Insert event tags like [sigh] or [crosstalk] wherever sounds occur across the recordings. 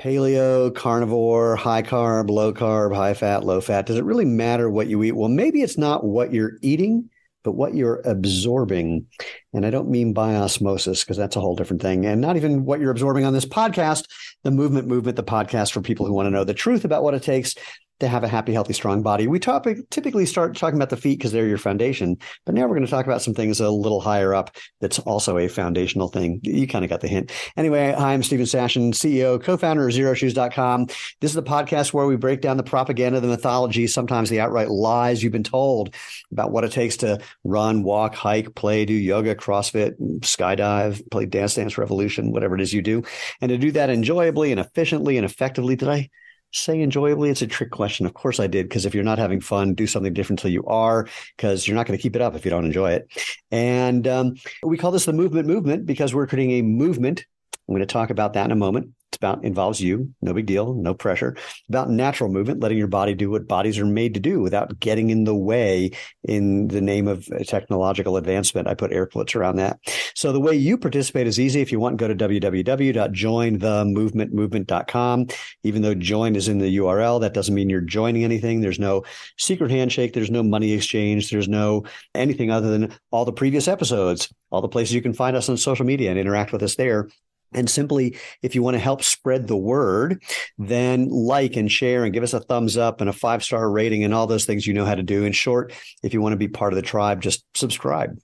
paleo, carnivore, high carb, low carb, high fat, low fat? Does it really matter what you eat? Well, maybe it's not what you're eating, but what you're absorbing. And I don't mean by osmosis, because that's a whole different thing. And not even what you're absorbing on this podcast, the movement, movement, the podcast for people who want to know the truth about what it takes to have a happy, healthy, strong body. We topic, typically start talking about the feet because they're your foundation, but now we're going to talk about some things a little higher up that's also a foundational thing. You kind of got the hint. Anyway, hi, I'm Steven Sashen, CEO, co-founder of XeroShoes.com. This is the podcast where we break down the propaganda, the mythology, sometimes the outright lies you've been told about what it takes to run, walk, hike, play, do yoga, CrossFit, skydive, play Dance Dance Revolution, whatever it is you do, and to do that enjoyably and efficiently and effectively. Did I say enjoyably? It's a trick question. Of course I did, because if you're not having fun, do something different till you are, because you're not going to keep it up if you don't enjoy it. And um, we call this the movement movement because we're creating a movement. I'm going to talk about that in a moment. It's about involves you, no big deal, no pressure. About natural movement, letting your body do what bodies are made to do without getting in the way in the name of uh, technological advancement. I put air quotes around that. So the way you participate is easy. If you want, go to www.jointhemovementmovement.com. Even though join is in the URL, that doesn't mean you're joining anything. There's no secret handshake. There's no money exchange. There's no anything other than all the previous episodes, all the places you can find us on social media and interact with us there. And simply, if you want to help spread the word, then like and share and give us a thumbs up and a five star rating and all those things you know how to do. In short, if you want to be part of the tribe, just subscribe.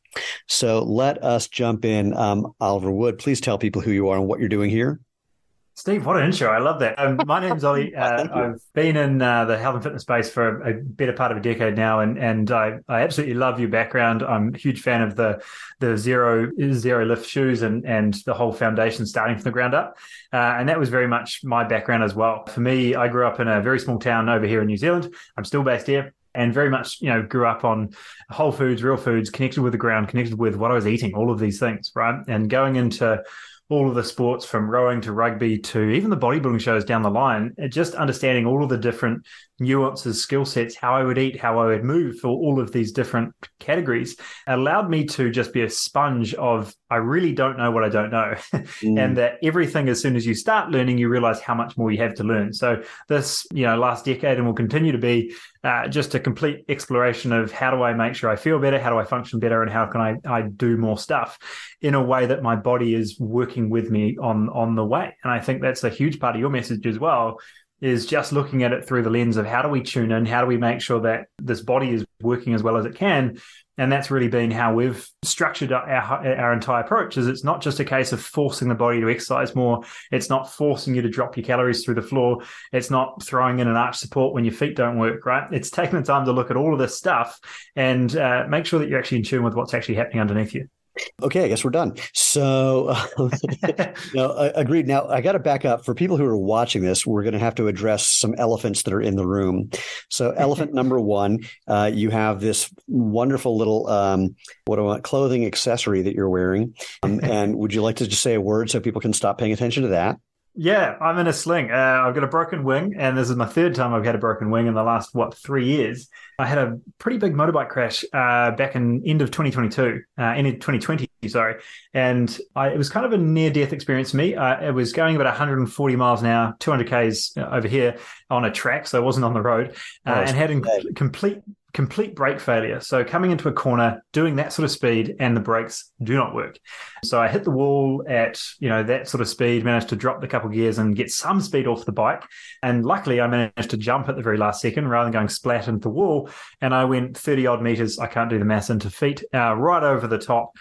So let us jump in. Um, Oliver Wood, please tell people who you are and what you're doing here. Steve, what an intro. I love that. Um, my name's Ollie. [laughs] Uh, I've been in uh, the health and fitness space for a better part of a decade now, and and I, I absolutely love your background. I'm a huge fan of the the zero zero lift shoes and and the whole foundation starting from the ground up. Uh, and that was very much my background as well. For me, I grew up in a very small town over here in New Zealand. I'm still based here and very much you know grew up on whole foods real foods connected with the ground connected with what i was eating all of these things right and going into all of the sports from rowing to rugby to even the bodybuilding shows down the line, just understanding all of the different nuances, skill sets, how I would eat, how I would move for all of these different categories allowed me to just be a sponge of I really don't know what I don't know. [laughs] mm. and that everything as soon as you start learning, you realize how much more you have to learn. So this, you know, last decade and will continue to be uh, just a complete exploration of how do I make sure I feel better, how do I function better, and how can I, I do more stuff in a way that my body is working with me on on the way. And I think that's a huge part of your message as well is just looking at it through the lens of how do we tune in, how do we make sure that this body is working as well as it can. And that's really been how we've structured our, our entire approach is it's not just a case of forcing the body to exercise more. It's not forcing you to drop your calories through the floor. It's not throwing in an arch support when your feet don't work, right? It's taking the time to look at all of this stuff and uh, make sure that you're actually in tune with what's actually happening underneath you. Okay, I guess we're done. So, [laughs] no, agreed. Now, I got to back up. For people who are watching this, we're going to have to address some elephants that are in the room. So, [laughs] elephant number one, uh, you have this wonderful little um, what do I want clothing accessory that you're wearing. Um, and would you like to just say a word so people can stop paying attention to that? Yeah, I'm in a sling. Uh, I've got a broken wing, and this is my third time I've had a broken wing in the last what three years. I had a pretty big motorbike crash uh, back in end of 2022, uh, end of 2020, sorry, and I, it was kind of a near death experience for me. Uh, it was going about 140 miles an hour, 200 k's over here on a track, so I wasn't on the road, uh, and had a complete complete brake failure. So coming into a corner, doing that sort of speed, and the brakes do not work. So I hit the wall at you know that sort of speed, managed to drop the couple gears and get some speed off the bike. And luckily, I managed to jump at the very last second rather than going splat into the wall. And I went thirty odd meters. I can't do the mass into feet, uh, right over the top.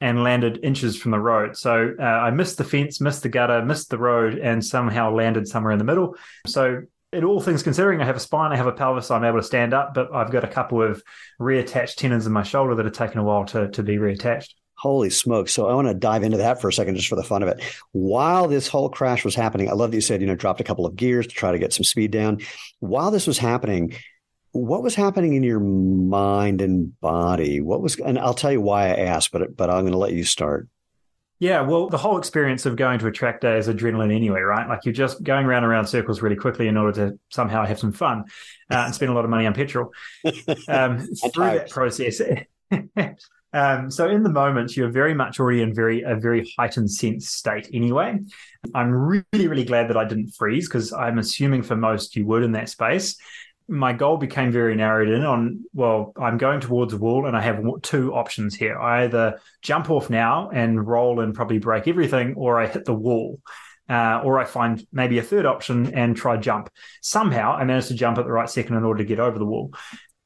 And landed inches from the road. So uh, I missed the fence, missed the gutter, missed the road, and somehow landed somewhere in the middle. So in all things considering, I have a spine, I have a pelvis, so I'm able to stand up, but I've got a couple of reattached tendons in my shoulder that have taken a while to, to be reattached. Holy smoke. So I want to dive into that for a second, just for the fun of it. While this whole crash was happening, I love that you said, you know, dropped a couple of gears to try to get some speed down. While this was happening, what was happening in your mind and body? What was, and I'll tell you why I asked, but, but I'm going to let you start. Yeah, well, the whole experience of going to a track day is adrenaline anyway, right? Like you're just going around and around circles really quickly in order to somehow have some fun uh, and spend a lot of money on petrol. [laughs] Um, through that process, [laughs] Um, so in the moment, you're very much already in very a very heightened sense state anyway. I'm really, really glad that I didn't freeze because I'm assuming for most you would in that space. My goal became very narrowed in on, well, I'm going towards a wall and I have two options here. I either jump off now and roll and probably break everything, or I hit the wall. Uh, or I find maybe a third option and try jump. Somehow I managed to jump at the right second in order to get over the wall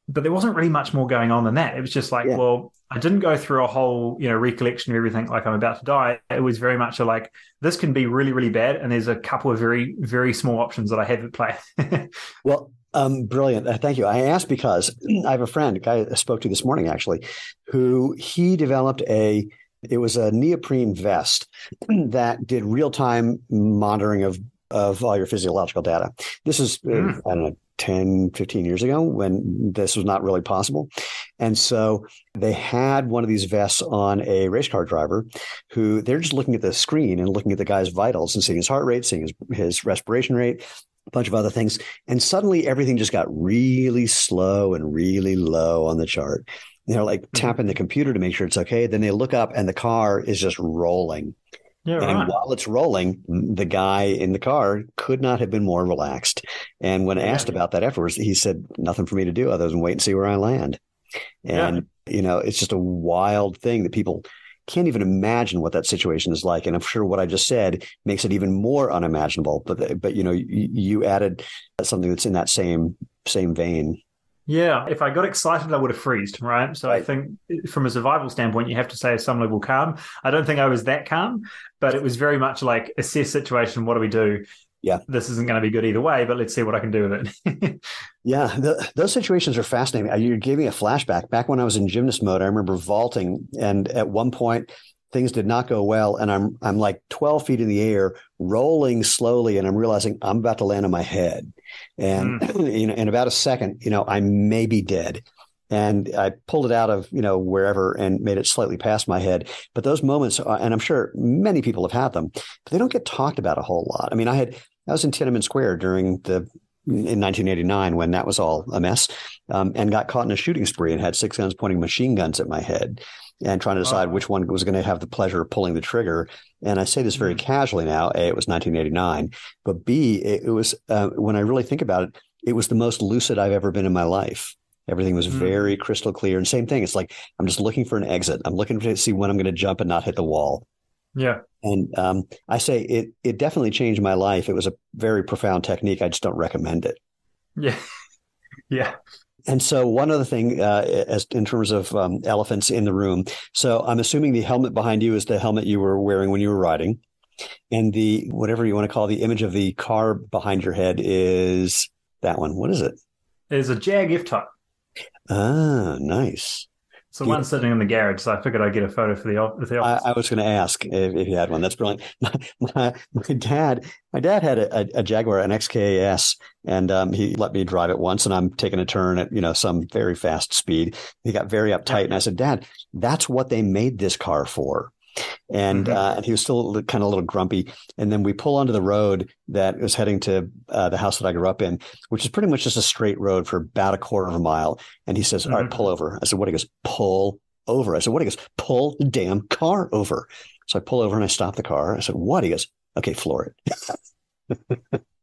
but there wasn't really much more going on than that. It was just like, yeah. well, I didn't go through a whole, you know, recollection of everything like I'm about to die. It was very much a like, this can be really, really bad. And there's a couple of very, very small options that I have at play. [laughs] well, um, brilliant. Uh, thank you. I asked because I have a friend, a guy I spoke to this morning actually, who he developed a, it was a neoprene vest [clears throat] that did real time monitoring of of all your physiological data. This is, mm. I don't know, 10, 15 years ago when this was not really possible. And so they had one of these vests on a race car driver who they're just looking at the screen and looking at the guy's vitals and seeing his heart rate, seeing his, his respiration rate, a bunch of other things. And suddenly everything just got really slow and really low on the chart. They're like mm-hmm. tapping the computer to make sure it's okay. Then they look up and the car is just rolling. Yeah, and right. while it's rolling, the guy in the car could not have been more relaxed. And when yeah. asked about that afterwards, he said, nothing for me to do other than wait and see where I land. And, yeah. you know, it's just a wild thing that people can't even imagine what that situation is like. And I'm sure what I just said makes it even more unimaginable. But, but, you know, you, you added something that's in that same, same vein. Yeah, if I got excited, I would have freezed, right? So right. I think from a survival standpoint, you have to say some level calm. I don't think I was that calm, but it was very much like assess situation. What do we do? Yeah, this isn't going to be good either way, but let's see what I can do with it. [laughs] yeah, the, those situations are fascinating. You gave me a flashback. Back when I was in gymnast mode, I remember vaulting, and at one point, things did not go well and i'm i'm like 12 feet in the air rolling slowly and i'm realizing i'm about to land on my head and mm. [clears throat] you know in about a second you know i may be dead and i pulled it out of you know wherever and made it slightly past my head but those moments are, and i'm sure many people have had them but they don't get talked about a whole lot i mean i had i was in tiananmen square during the in 1989 when that was all a mess um, and got caught in a shooting spree and had six guns pointing machine guns at my head and trying to decide which one was going to have the pleasure of pulling the trigger. And I say this very mm-hmm. casually now. A, it was 1989, but B, it, it was uh, when I really think about it, it was the most lucid I've ever been in my life. Everything was mm-hmm. very crystal clear. And same thing. It's like I'm just looking for an exit. I'm looking to see when I'm going to jump and not hit the wall. Yeah. And um, I say it. It definitely changed my life. It was a very profound technique. I just don't recommend it. Yeah. [laughs] yeah. And so, one other thing, uh, as in terms of um, elephants in the room. So, I'm assuming the helmet behind you is the helmet you were wearing when you were riding, and the whatever you want to call the image of the car behind your head is that one. What is it? It is a Jag F-Type. Ah, nice. So one sitting in the garage, so I figured I'd get a photo for the, for the office. I, I was going to ask if, if, you had one. That's brilliant. [laughs] My, my, dad, my dad had a, a Jaguar, an XKS, and um, he let me drive it once, and I'm taking a turn at you know some very fast speed. He got very uptight, and I said, "Dad, that's what they made this car for." And mm-hmm. uh, and he was still kind of a little grumpy. And then we pull onto the road that was heading to uh, the house that I grew up in, which is pretty much just a straight road for about a quarter of a mile. And he says, mm-hmm. All right, mm-hmm. pull over." I said, "What?" He goes, "Pull over." I said, "What?" He goes, "Pull the damn car over." So I pull over and I stop the car. I said, "What?" He goes, "Okay, floor it."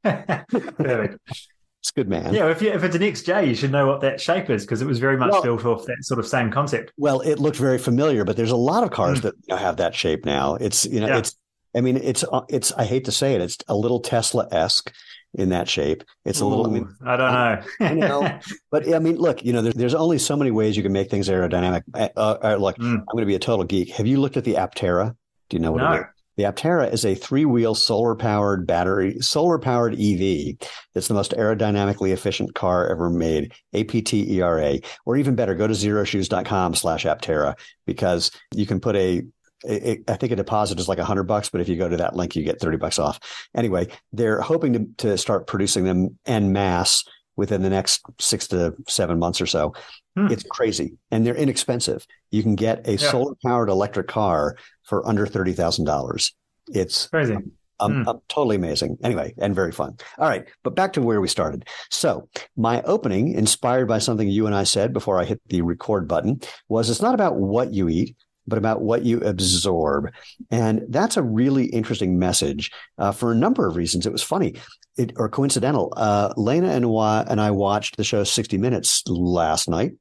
[laughs] It's good, man. Yeah, if you, if it's an XJ, you should know what that shape is because it was very much well, built off that sort of same concept. Well, it looked very familiar, but there's a lot of cars mm. that you know, have that shape now. It's you know, yeah. it's I mean, it's uh, it's I hate to say it, it's a little Tesla esque in that shape. It's a Ooh, little. I, mean, I don't know. I know, [laughs] but I mean, look, you know, there's, there's only so many ways you can make things aerodynamic. Uh, uh, look, mm. I'm going to be a total geek. Have you looked at the Aptera? Do you know what no. it is? The Aptera is a three-wheel solar-powered battery, solar-powered EV. It's the most aerodynamically efficient car ever made. A-P-T-E-R-A. Or even better, go to xeroshoes.com slash Aptera because you can put a I think a deposit is like a hundred bucks, but if you go to that link, you get 30 bucks off. Anyway, they're hoping to, to start producing them en masse within the next six to seven months or so. Hmm. It's crazy and they're inexpensive. You can get a yeah. solar powered electric car for under $30,000. It's crazy. Um, mm. totally amazing. Anyway, and very fun. All right, but back to where we started. So my opening, inspired by something you and I said before I hit the record button, was it's not about what you eat, but about what you absorb. And that's a really interesting message uh, for a number of reasons. It was funny it, or coincidental. Uh, Lena and, and I watched the show 60 Minutes last night.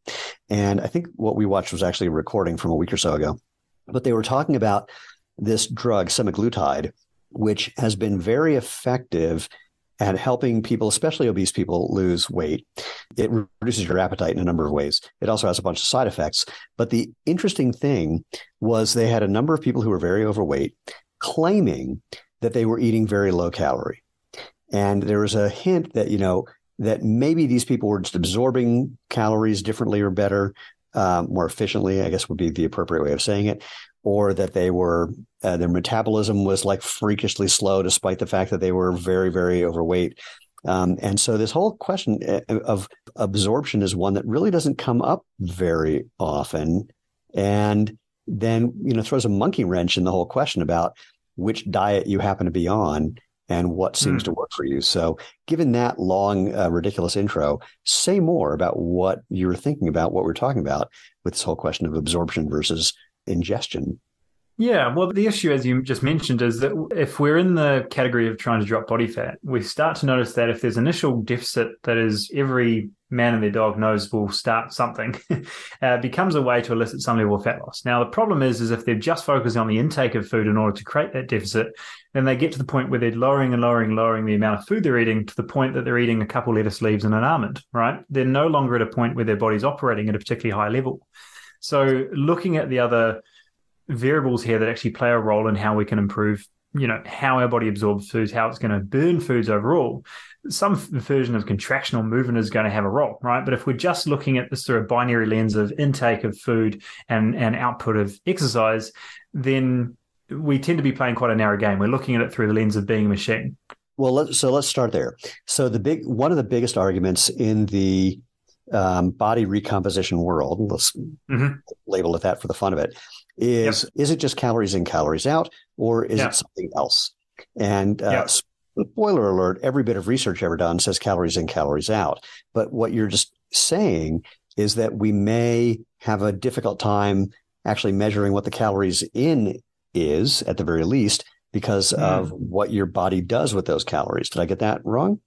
And I think what we watched was actually a recording from a week or so ago. But they were talking about this drug, semaglutide, which has been very effective at helping people, especially obese people, lose weight. It reduces your appetite in a number of ways. It also has a bunch of side effects. But the interesting thing was they had a number of people who were very overweight claiming that they were eating very low calorie. And there was a hint that, you know, that maybe these people were just absorbing calories differently or better, um, more efficiently, I guess would be the appropriate way of saying it, or that they were uh, their metabolism was like freakishly slow, despite the fact that they were very, very overweight. Um, and so this whole question uh, of absorption is one that really doesn't come up very often, and then you know throws a monkey wrench in the whole question about which diet you happen to be on and what seems mm. to work for you. So, given that long, uh, ridiculous intro, say more about what you were thinking about, what we're talking about with this whole question of absorption versus ingestion. Yeah, well, the issue, as you just mentioned, is that if we're in the category of trying to drop body fat, we start to notice that if there's initial deficit that is every man and their dog knows will start something, [laughs] uh, becomes a way to elicit some level of fat loss. Now, the problem is, is if they're just focusing on the intake of food in order to create that deficit, then they get to the point where they're lowering and lowering, lowering the amount of food they're eating to the point that they're eating a couple lettuce leaves and an almond, right? They're no longer at a point where their body's operating at a particularly high level. So, looking at the other variables here that actually play a role in how we can improve you know how our body absorbs foods how it's going to burn foods overall some version of contraction or movement is going to have a role right? But if we're just looking at this through a binary lens of intake of food and and output of exercise then we tend to be playing quite a narrow game. We're looking at it through the lens of being a machine. Well so let's start there. So the big one of the biggest arguments in the um, body recomposition world let's mm-hmm. label it that for the fun of it is yep. is it just calories in, calories out, or is it something else? And uh, spoiler alert: every bit of research ever done says calories in, calories out. But what you're just saying is that we may have a difficult time actually measuring what the calories in is, at the very least, because mm. of what your body does with those calories. Did I get that wrong?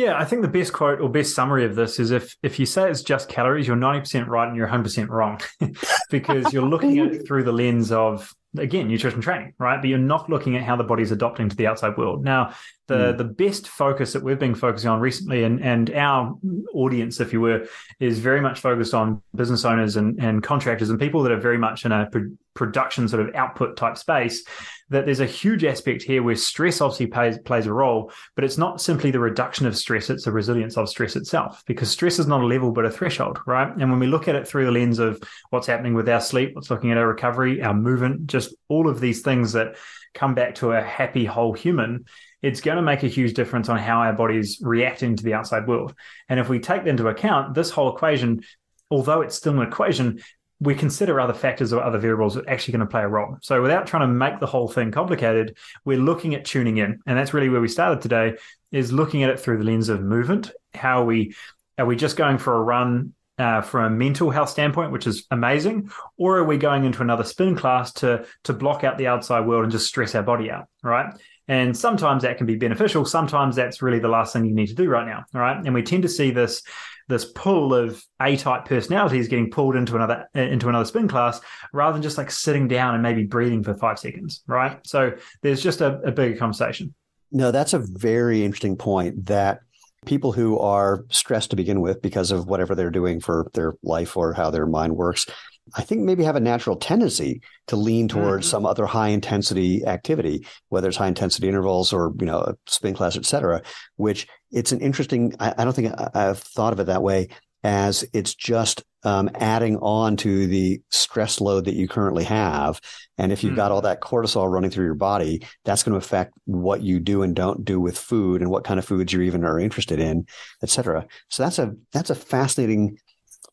Yeah, I think the best quote or best summary of this is if if you say it's just calories, you're 90% right and you're 100% wrong [laughs] because you're looking at it [laughs] through the lens of again nutrition training, right? But you're not looking at how the body's adopting to the outside world. Now, the mm. the best focus that we've been focusing on recently and and our audience if you were is very much focused on business owners and and contractors and people that are very much in a production sort of output type space that there's a huge aspect here where stress obviously plays, plays a role, but it's not simply the reduction of stress, it's the resilience of stress itself, because stress is not a level, but a threshold, right? And when we look at it through the lens of what's happening with our sleep, what's looking at our recovery, our movement, just all of these things that come back to a happy whole human, it's going to make a huge difference on how our body's reacting to the outside world. And if we take that into account, this whole equation although it's still an equation, we consider other factors or other variables that are actually going to play a role. So without trying to make the whole thing complicated, we're looking at tuning in. And that's really where we started today is looking at it through the lens of movement. How we are we just going for a run uh, from a mental health standpoint, which is amazing, or are we going into another spin class to to block out the outside world and just stress our body out, right? And sometimes that can be beneficial. Sometimes that's really the last thing you need to do right now, right? And we tend to see this this pull of A type personalities getting pulled into another into another spin class rather than just like sitting down and maybe breathing for five seconds, right? So there's just a, a bigger conversation. No, that's a very interesting point that people who are stressed to begin with because of whatever they're doing for their life or how their mind works I think maybe have a natural tendency to lean towards mm-hmm. some other high intensity activity, whether it's high intensity intervals or, you know, a spin class, et cetera, which it's an interesting, I, I don't think I, have thought of it that way as it's just um, adding on to the stress load that you currently have. And if you've mm-hmm. got all mm-hmm. that cortisol running through your body, that's going to affect what you do and don't do with food and what kind of foods you even are interested in, et cetera. So that's a, that's a fascinating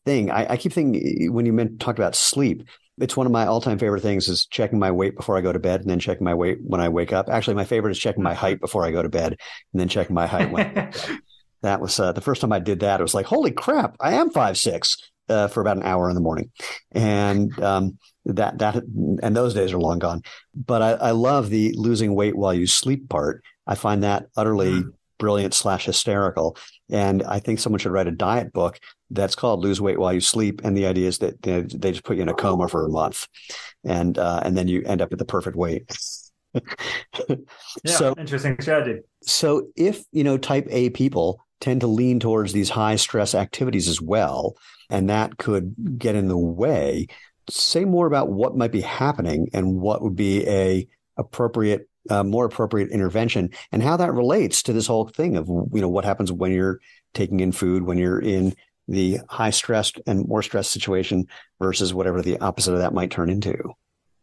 thing. I, I keep thinking when you meant talked about sleep, It's one of my all-time favorite things is checking my weight before I go to bed and then checking my weight when I wake up. Actually, my favorite is checking my [laughs] height before I go to bed and then checking my height when [laughs] that was uh, the first time I did that. It was like, holy crap, I am five six uh, for about an hour in the morning, and um, that that and those days are long gone. But I, I, love the losing weight while you sleep part. I find that utterly mm. brilliant slash hysterical, and I think someone should write a diet book that's called "Lose Weight While You Sleep." And the idea is that they, they just put you in a coma for a month, and uh, and then you end up at the perfect weight. [laughs] yeah, so interesting strategy. So if you know type A people tend to lean towards these high stress activities as well, and that could get in the way. Say more about what might be happening and what would be a appropriate, uh, more appropriate intervention, and how that relates to this whole thing of you know what happens when you're taking in food, when you're in the high stressed and more stressed situation versus whatever the opposite of that might turn into.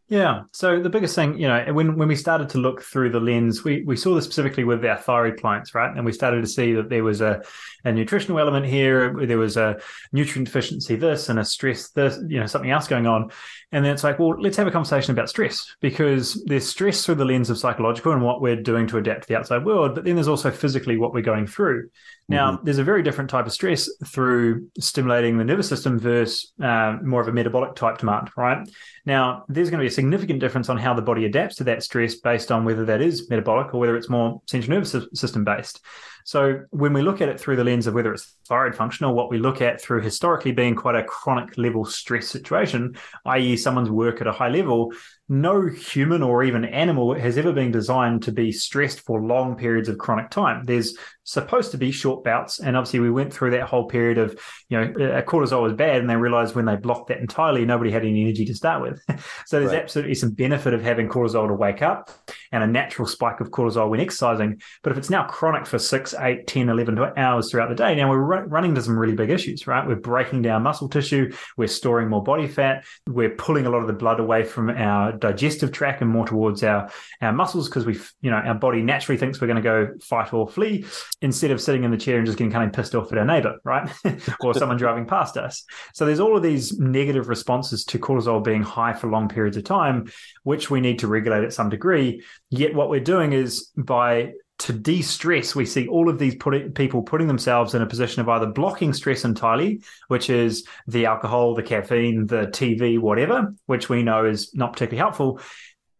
Yeah. So the biggest thing, you know, when when we started to look through the lens, we, we saw this specifically with our thyroid clients, right? And we started to see that there was a, a nutritional element here, there was a nutrient deficiency this and a stress this, you know, something else going on. And then it's like, well, let's have a conversation about stress because there's stress through the lens of psychological and what we're doing to adapt to the outside world, but then there's also physically what we're going through. Now, mm-hmm. there's a very different type of stress through stimulating the nervous system versus uh, more of a metabolic type demand, right? Now, there's going to be a significant difference on how the body adapts to that stress based on whether that is metabolic or whether it's more central nervous system based. So when we look at it through the lens of whether it's thyroid function or what we look at through historically being quite a chronic level stress situation, i.e., someone's work at a high level, no human or even animal has ever been designed to be stressed for long periods of chronic time. There's supposed to be short bouts. And obviously, we went through that whole period of, you know, cortisol was bad. And they realized when they blocked that entirely, nobody had any energy to start with. [laughs] so there's right. absolutely some benefit of having cortisol to wake up and a natural spike of cortisol when exercising. But if it's now chronic for six, eight, 10, 11 hours throughout the day, now we're running into some really big issues, right? We're breaking down muscle tissue. We're storing more body fat. We're pulling a lot of the blood away from our digestive tract and more towards our, our muscles because we, you know, our body naturally thinks we're going to go fight or flee instead of sitting in the chair and just getting kind of pissed off at our neighbor, right? [laughs] or someone driving past us. So there's all of these negative responses to cortisol being high for long periods of time, which we need to regulate at some degree. Yet what we're doing is by to de-stress, we see all of these put, people putting themselves in a position of either blocking stress entirely, which is the alcohol, the caffeine, the TV, whatever, which we know is not particularly helpful,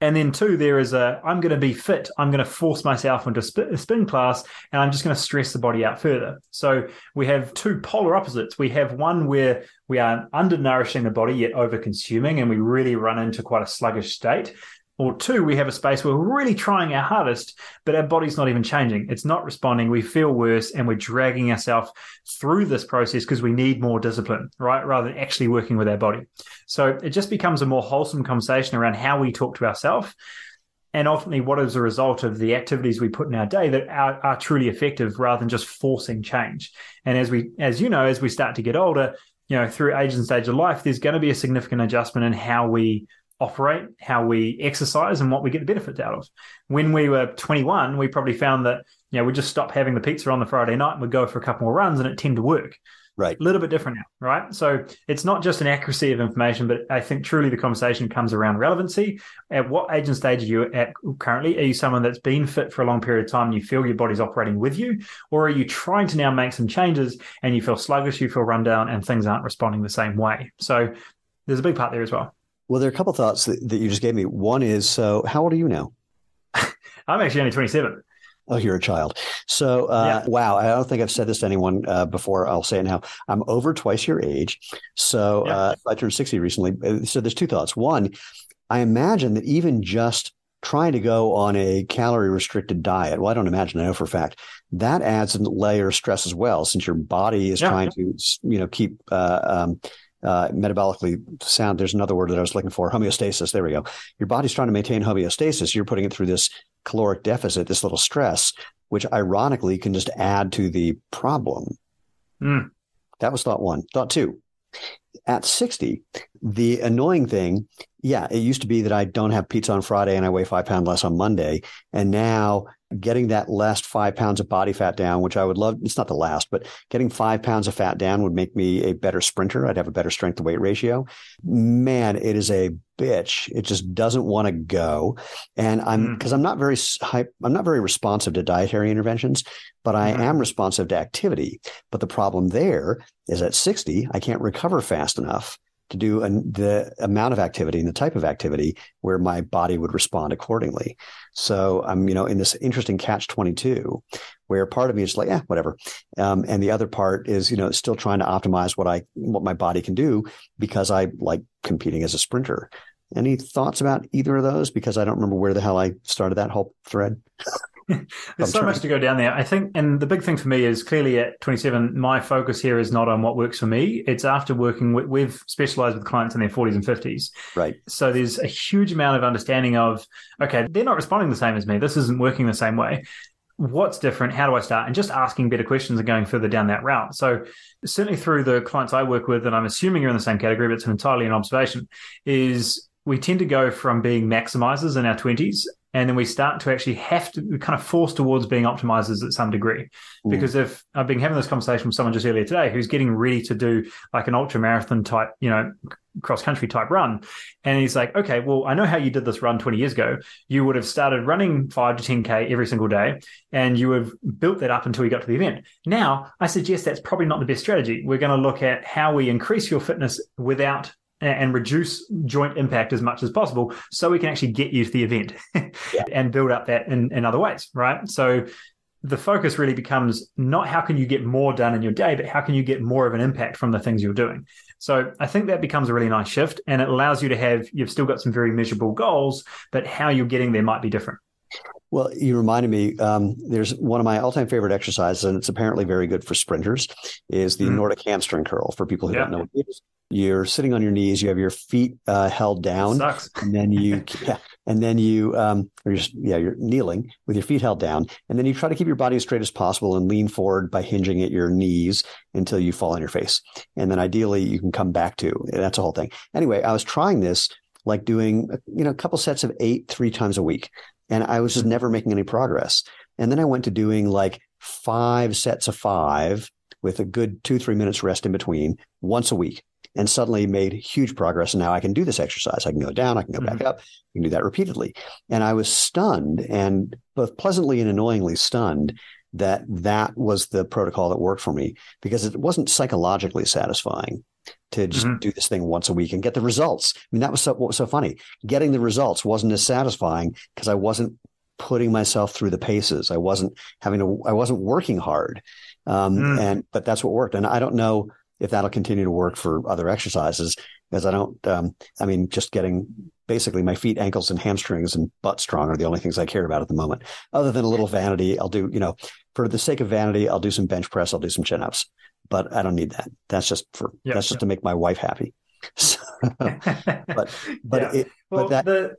and then two, there is a I'm going to be fit. I'm going to force myself into a spin class, and I'm just going to stress the body out further. So we have two polar opposites. We have one where we are undernourishing the body yet over consuming, and we really run into quite a sluggish state or two, we have a space where we're really trying our hardest, but our body's not even changing. It's not responding. We feel worse and we're dragging ourselves through this process because we need more discipline, right? Rather than actually working with our body. So it just becomes a more wholesome conversation around how we talk to ourselves and ultimately what is a result of the activities we put in our day that are, are truly effective rather than just forcing change. And as we, as you know, as we start to get older, you know, through age and stage of life, there's going to be a significant adjustment in how we operate, how we exercise, and what we get the benefits out of. When we were 21, we probably found that you know we just stop having the pizza on the Friday night and we'd go for a couple more runs, and it tended to work. Right. A little bit different now, right? So it's not just an accuracy of information, but I think truly the conversation comes around relevancy. At what age and stage are you at currently? Are you someone that's been fit for a long period of time and you feel your body's operating with you? Or are you trying to now make some changes and you feel sluggish, you feel run down, and things aren't responding the same way? So there's a big part there as well. Well, there are a couple thoughts that, that you just gave me. One is, so how old are you now? [laughs] I'm actually only 27. Oh, you're a child. So, uh, yeah. wow. I don't think I've said this to anyone uh, before. I'll say it now. I'm over twice your age. So, yeah. uh, I turned 60 recently. Uh, so, there's two thoughts. One, I imagine that even just trying to go on a calorie restricted diet, well, I don't imagine, I know for a fact, that adds a layer of stress as well, since your body is yeah. trying to, you know, keep, uh, um, uh, metabolically sound. There's another word that I was looking for homeostasis. There we go. Your body's trying to maintain homeostasis. You're putting it through this caloric deficit, this little stress, which ironically can just add to the problem. Mm. That was thought one. Thought two. At 60, the annoying thing, yeah, it used to be that I don't have pizza on Friday and I weigh five pounds less on Monday. And now getting that last five pounds of body fat down, which I would love. It's not the last, but getting five pounds of fat down would make me a better sprinter. I'd have a better strength to weight ratio. Man, it is a bitch. It just doesn't want to go. And I'm because mm. I'm not very hype, I'm not very responsive to dietary interventions, but I mm. am responsive to activity. But the problem there is at 60, I can't recover fast enough to do an, the amount of activity and the type of activity where my body would respond accordingly. So I'm, you know, in this interesting catch 22 where part of me is like, yeah, whatever. Um, and the other part is, you know, still trying to optimize what I, what my body can do because I like competing as a sprinter. Any thoughts about either of those? Because I don't remember where the hell I started that whole thread. [laughs] [laughs] There's so much to go down there. I think, and the big thing for me is clearly at 27, my focus here is not on what works for me. It's after working with, we've specialized with clients in their 40s and 50s. Right. So there's a huge amount of understanding of, okay, they're not responding the same as me. This isn't working the same way. What's different? How do I start? And just asking better questions and going further down that route. So certainly through the clients I work with, and I'm assuming you're in the same category, but it's entirely an observation, is we tend to go from being maximizers in our 20s and then we start to actually have to kind of force towards being optimizers at some degree. Mm. Because if I've been having this conversation with someone just earlier today who's getting ready to do like an ultra marathon type, you know, cross country type run, and he's like, okay, well, I know how you did this run 20 years ago. You would have started running five to 10k every single day, and you have built that up until you got to the event. Now, I suggest that's probably not the best strategy. We're going to look at how we increase your fitness without and reduce joint impact as much as possible so we can actually get you to the event yeah. [laughs] and build up that in, in other ways right? So the focus really becomes not how can you get more done in your day but how can you get more of an impact from the things you're doing? So i think that becomes a really nice shift and it allows you to have you've still got some very measurable goals but how you're getting there might be different well, you reminded me. Um, there's one of my all-time favorite exercises, and it's apparently very good for sprinters. Is the mm. Nordic hamstring curl for people who yeah. don't know what it is. You're sitting on your knees. You have your feet uh, held down, and then you, [laughs] yeah, and then you, um, or you're, yeah, you're kneeling with your feet held down, and then you try to keep your body as straight as possible and lean forward by hinging at your knees until you fall on your face, and then ideally you can come back to. That's a whole thing. Anyway, I was trying this like doing you know a couple sets of eight three times a week and i was just never making any progress and then i went to doing like five sets of five with a good two three minutes rest in between once a week and suddenly made huge progress. And now I can do this exercise. I can go down, I can go mm-hmm. back up, I can do that repeatedly. And I was stunned and both pleasantly and annoyingly stunned that that was the protocol that worked for me because it wasn't psychologically satisfying to just mm-hmm. do this thing once a week and get the results. I mean, that was so, what was so funny. Getting the results wasn't as satisfying because I wasn't putting myself through the paces. I wasn't having to, I wasn't working hard. Um, mm. and, but that's what worked. And I don't know if that'll continue to work for other exercises because I don't, um, I mean, just getting basically my feet, ankles, and hamstrings and butt strong are the only things I care about at the moment. Other than a little vanity, I'll do, you know, for the sake of vanity, I'll do some bench press, I'll do some chin ups, but I don't need that. That's just for, yep, that's just yep. to make my wife happy. [laughs] So, but, but yeah. it, well, but that, the,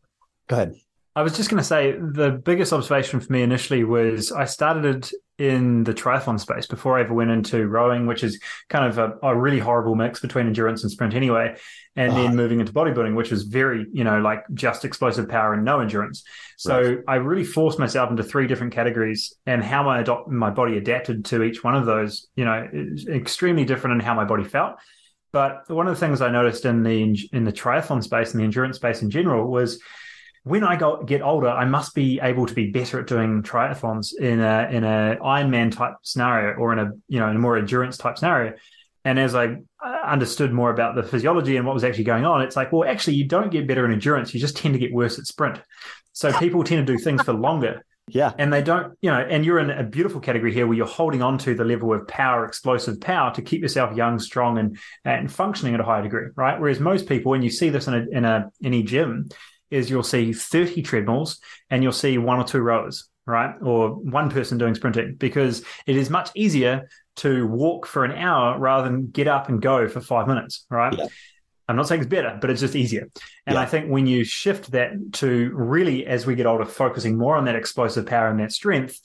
go ahead. I was just going to say the biggest observation for me initially was I started in the triathlon space before I ever went into rowing, which is kind of a, a really horrible mix between endurance and sprint anyway. And then ah. moving into bodybuilding, which was very, you know, like just explosive power and no endurance. So right. I really forced myself into three different categories and how my, adopt, my body adapted to each one of those, you know, extremely different in how my body felt. But one of the things I noticed in the in the triathlon space and the endurance space in general was when I get older, I must be able to be better at doing triathlons in a in a Ironman type scenario or in a you know in a more endurance type scenario. And as I understood more about the physiology and what was actually going on, it's like, well, actually, you don't get better in endurance; you just tend to get worse at sprint. So people tend to do things for longer. Yeah. And they don't, you know, and you're in a beautiful category here where you're holding on to the level of power, explosive power to keep yourself young, strong, and and functioning at a high degree, right? Whereas most people, when you see this in a in a any gym, is you'll see 30 treadmills and you'll see one or two rowers, right? Or one person doing sprinting because it is much easier to walk for an hour rather than get up and go for five minutes, right? Yeah. I'm not saying it's better, but it's just easier. And yeah. I think when you shift that to really, as we get older, focusing more on that explosive power and that strength,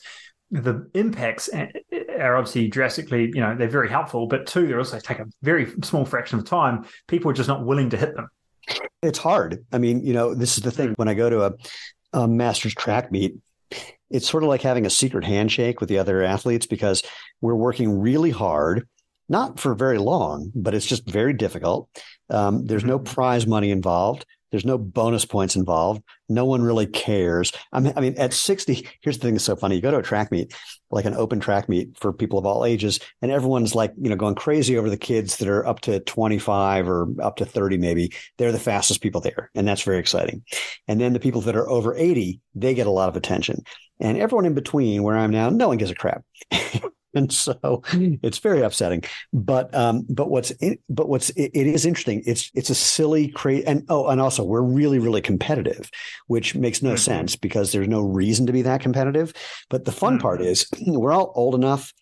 the impacts are obviously drastically, you know, they're very helpful, but two, they also take a very small fraction of time. People are just not willing to hit them. It's hard. I mean, you know, this is the thing. When I go to a, a master's track meet, it's sort of like having a secret handshake with the other athletes because we're working really hard, not for very long, but it's just very difficult. Um, there's no mm-hmm. prize money involved. There's no bonus points involved. No one really cares. I mean, I mean, at 60, here's the thing that's so funny. You go to a track meet, like an open track meet for people of all ages, and everyone's like, you know, going crazy over the kids that are up to 25 or up to 30, maybe. They're the fastest people there. And that's very exciting. And then the people that are over 80, they get a lot of attention. And everyone in between where I'm now, no one gives a crap. [laughs] [laughs] and so it's very upsetting. But um, but what's but what's it, it is interesting. It's it's a silly crazy and oh and also we're really really competitive, which makes no mm-hmm. sense because there's no reason to be that competitive. But the fun mm-hmm. part is [clears throat] we're all old enough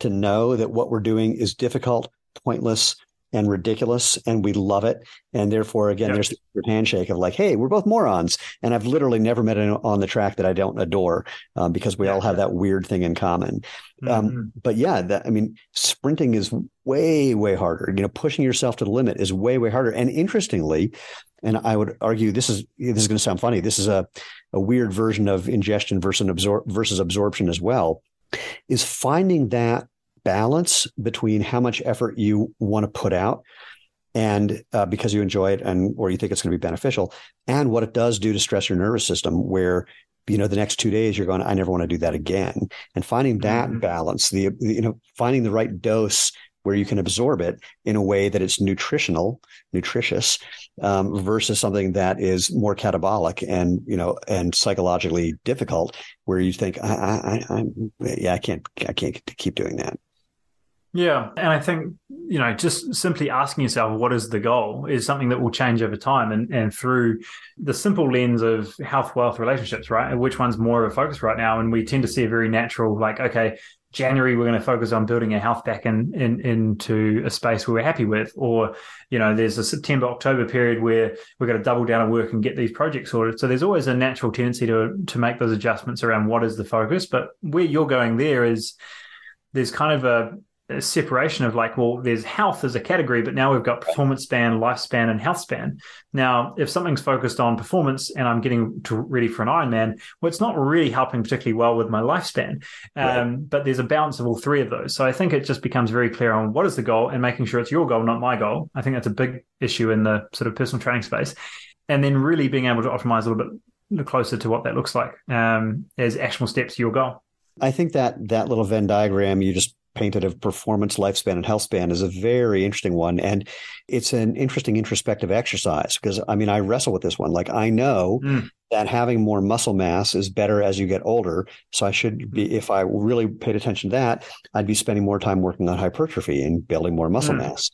to know that what we're doing is difficult, pointless, and ridiculous and we love it and therefore again yep. there's the handshake of like hey we're both morons and i've literally never met anyone on the track that i don't adore um, because we yeah. all have that weird thing in common um, mm-hmm. but yeah that, i mean sprinting is way way harder you know pushing yourself to the limit is way way harder and interestingly and i would argue this is this is going to sound funny this is a, a weird version of ingestion versus, absor- versus absorption as well is finding that balance between how much effort you want to put out and uh, because you enjoy it and or you think it's going to be beneficial and what it does do to stress your nervous system where you know the next two days you're going i never want to do that again and finding that mm-hmm. balance the you know finding the right dose where you can absorb it in a way that it's nutritional nutritious um, versus something that is more catabolic and you know and psychologically difficult where you think I, I, I, yeah i can't i can't keep doing that yeah. And I think, you know, just simply asking yourself, what is the goal is something that will change over time and, and through the simple lens of health, wealth, relationships, right? Which one's more of a focus right now? And we tend to see a very natural, like, okay, January, we're going to focus on building our health back in, in, into a space where we're happy with. Or, you know, there's a September, October period where we're going to double down on work and get these projects sorted. So there's always a natural tendency to, to make those adjustments around what is the focus. But where you're going there is there's kind of a, separation of like, well, there's health as a category, but now we've got performance span, lifespan, and health span. Now, if something's focused on performance and I'm getting to ready for an Ironman, well, it's not really helping particularly well with my lifespan. Um, But there's a balance of all three of those. So I think it just becomes very clear on what is the goal and making sure it's your goal, not my goal. I think that's a big issue in the sort of personal training space. And then really being able to optimize a little bit closer to what that looks like um, as actionable steps to your goal. I think that that little Venn diagram you just painted of performance, lifespan, and health span is a very interesting one. And it's an interesting introspective exercise because I mean, I wrestle with this one. Like, I know mm. that having more muscle mass is better as you get older. So I should be, if I really paid attention to that, I'd be spending more time working on hypertrophy and building more muscle mm. mass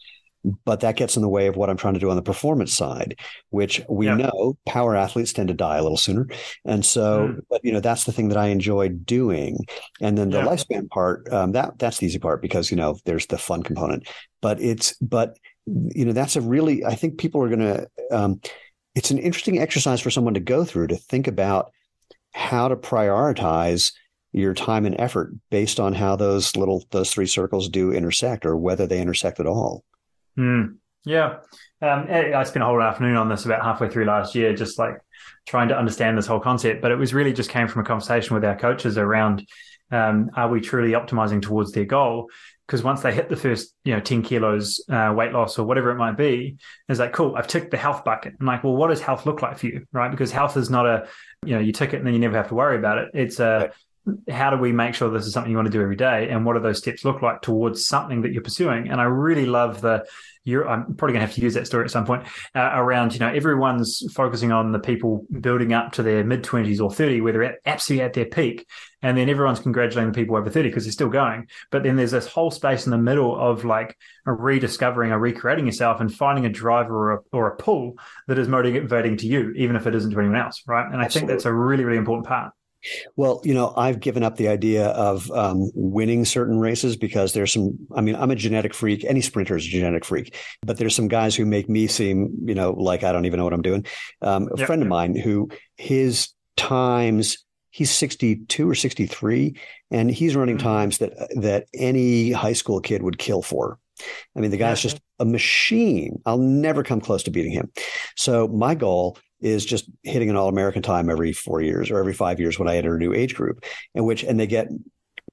but that gets in the way of what I'm trying to do on the performance side, which we know power athletes tend to die a little sooner. And so, mm. but you know, that's the thing that I enjoy doing. And then the lifespan part, um, that that's the easy part because, you know, there's the fun component, but it's, but, you know, that's a really, I think people are going to, um, it's an interesting exercise for someone to go through to think about how to prioritize your time and effort based on how those little, those three circles do intersect or whether they intersect at all. Mm, yeah. Um, I spent a whole afternoon on this about halfway through last year, just like trying to understand this whole concept. But it was really just came from a conversation with our coaches around um, are we truly optimizing towards their goal? Because once they hit the first, you know, 10 kilos uh, weight loss or whatever it might be, it's like, cool, I've ticked the health bucket. I'm like, well, what does health look like for you? Right. Because health is not a, you know, you tick it and then you never have to worry about it. It's a, how do we make sure this is something you want to do every day? And what do those steps look like towards something that you're pursuing? And i really love the you're i'm probably going to have to use that story at some point uh, around you know everyone's focusing on the people building up to their mid 20s or 30 where they're at, absolutely at their peak. And then everyone's congratulating the people over 30 because they're still going. But then there's this whole space in the middle of like rediscovering or recreating yourself and finding a driver or a, or a pull that is motivating to you even if it isn't to anyone else right? And i think that's a really really important part well, you know, I've given up the idea of um, winning certain races because there's some, I mean, I'm a genetic freak. Any sprinter is a genetic freak, but there's some guys who make me seem, you know, like I don't even know what I'm doing. Um, a yep. friend of mine who his times, he's 62 or 63, and he's running mm-hmm. times that, that any high school kid would kill for. I mean, the guy's just a machine. I'll never come close to beating him. So my goal is just hitting an all American time every four years or every five years when I enter a new age group, in which and they get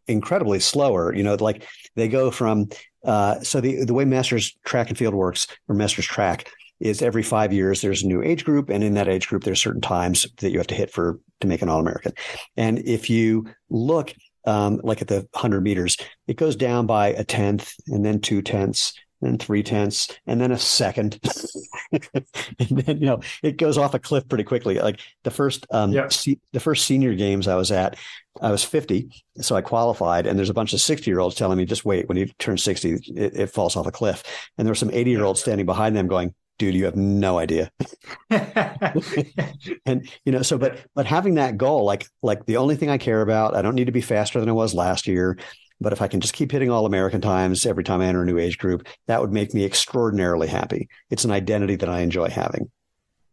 incredibly slower. You know, like they go from uh, so the the way Masters Track and Field works or Masters Track is every five years there's a new age group, and in that age group there's certain times that you have to hit for to make an All American. And if you look um, like at the hundred meters, it goes down by a tenth, and then two tenths, and three tenths, and then a second, [laughs] and then you know it goes off a cliff pretty quickly. Like the first, um, yeah. se- the first senior games I was at, I was fifty, so I qualified, and there's a bunch of sixty year olds telling me, just wait, when you turn sixty, it, it falls off a cliff, and there were some eighty year olds standing behind them going, dude, you have no idea. [laughs] and you know, so but but having that goal, like like the only thing I care about, I don't need to be faster than I was last year. But if I can just keep hitting all American times every time I enter a new age group, that would make me extraordinarily happy. It's an identity that I enjoy having.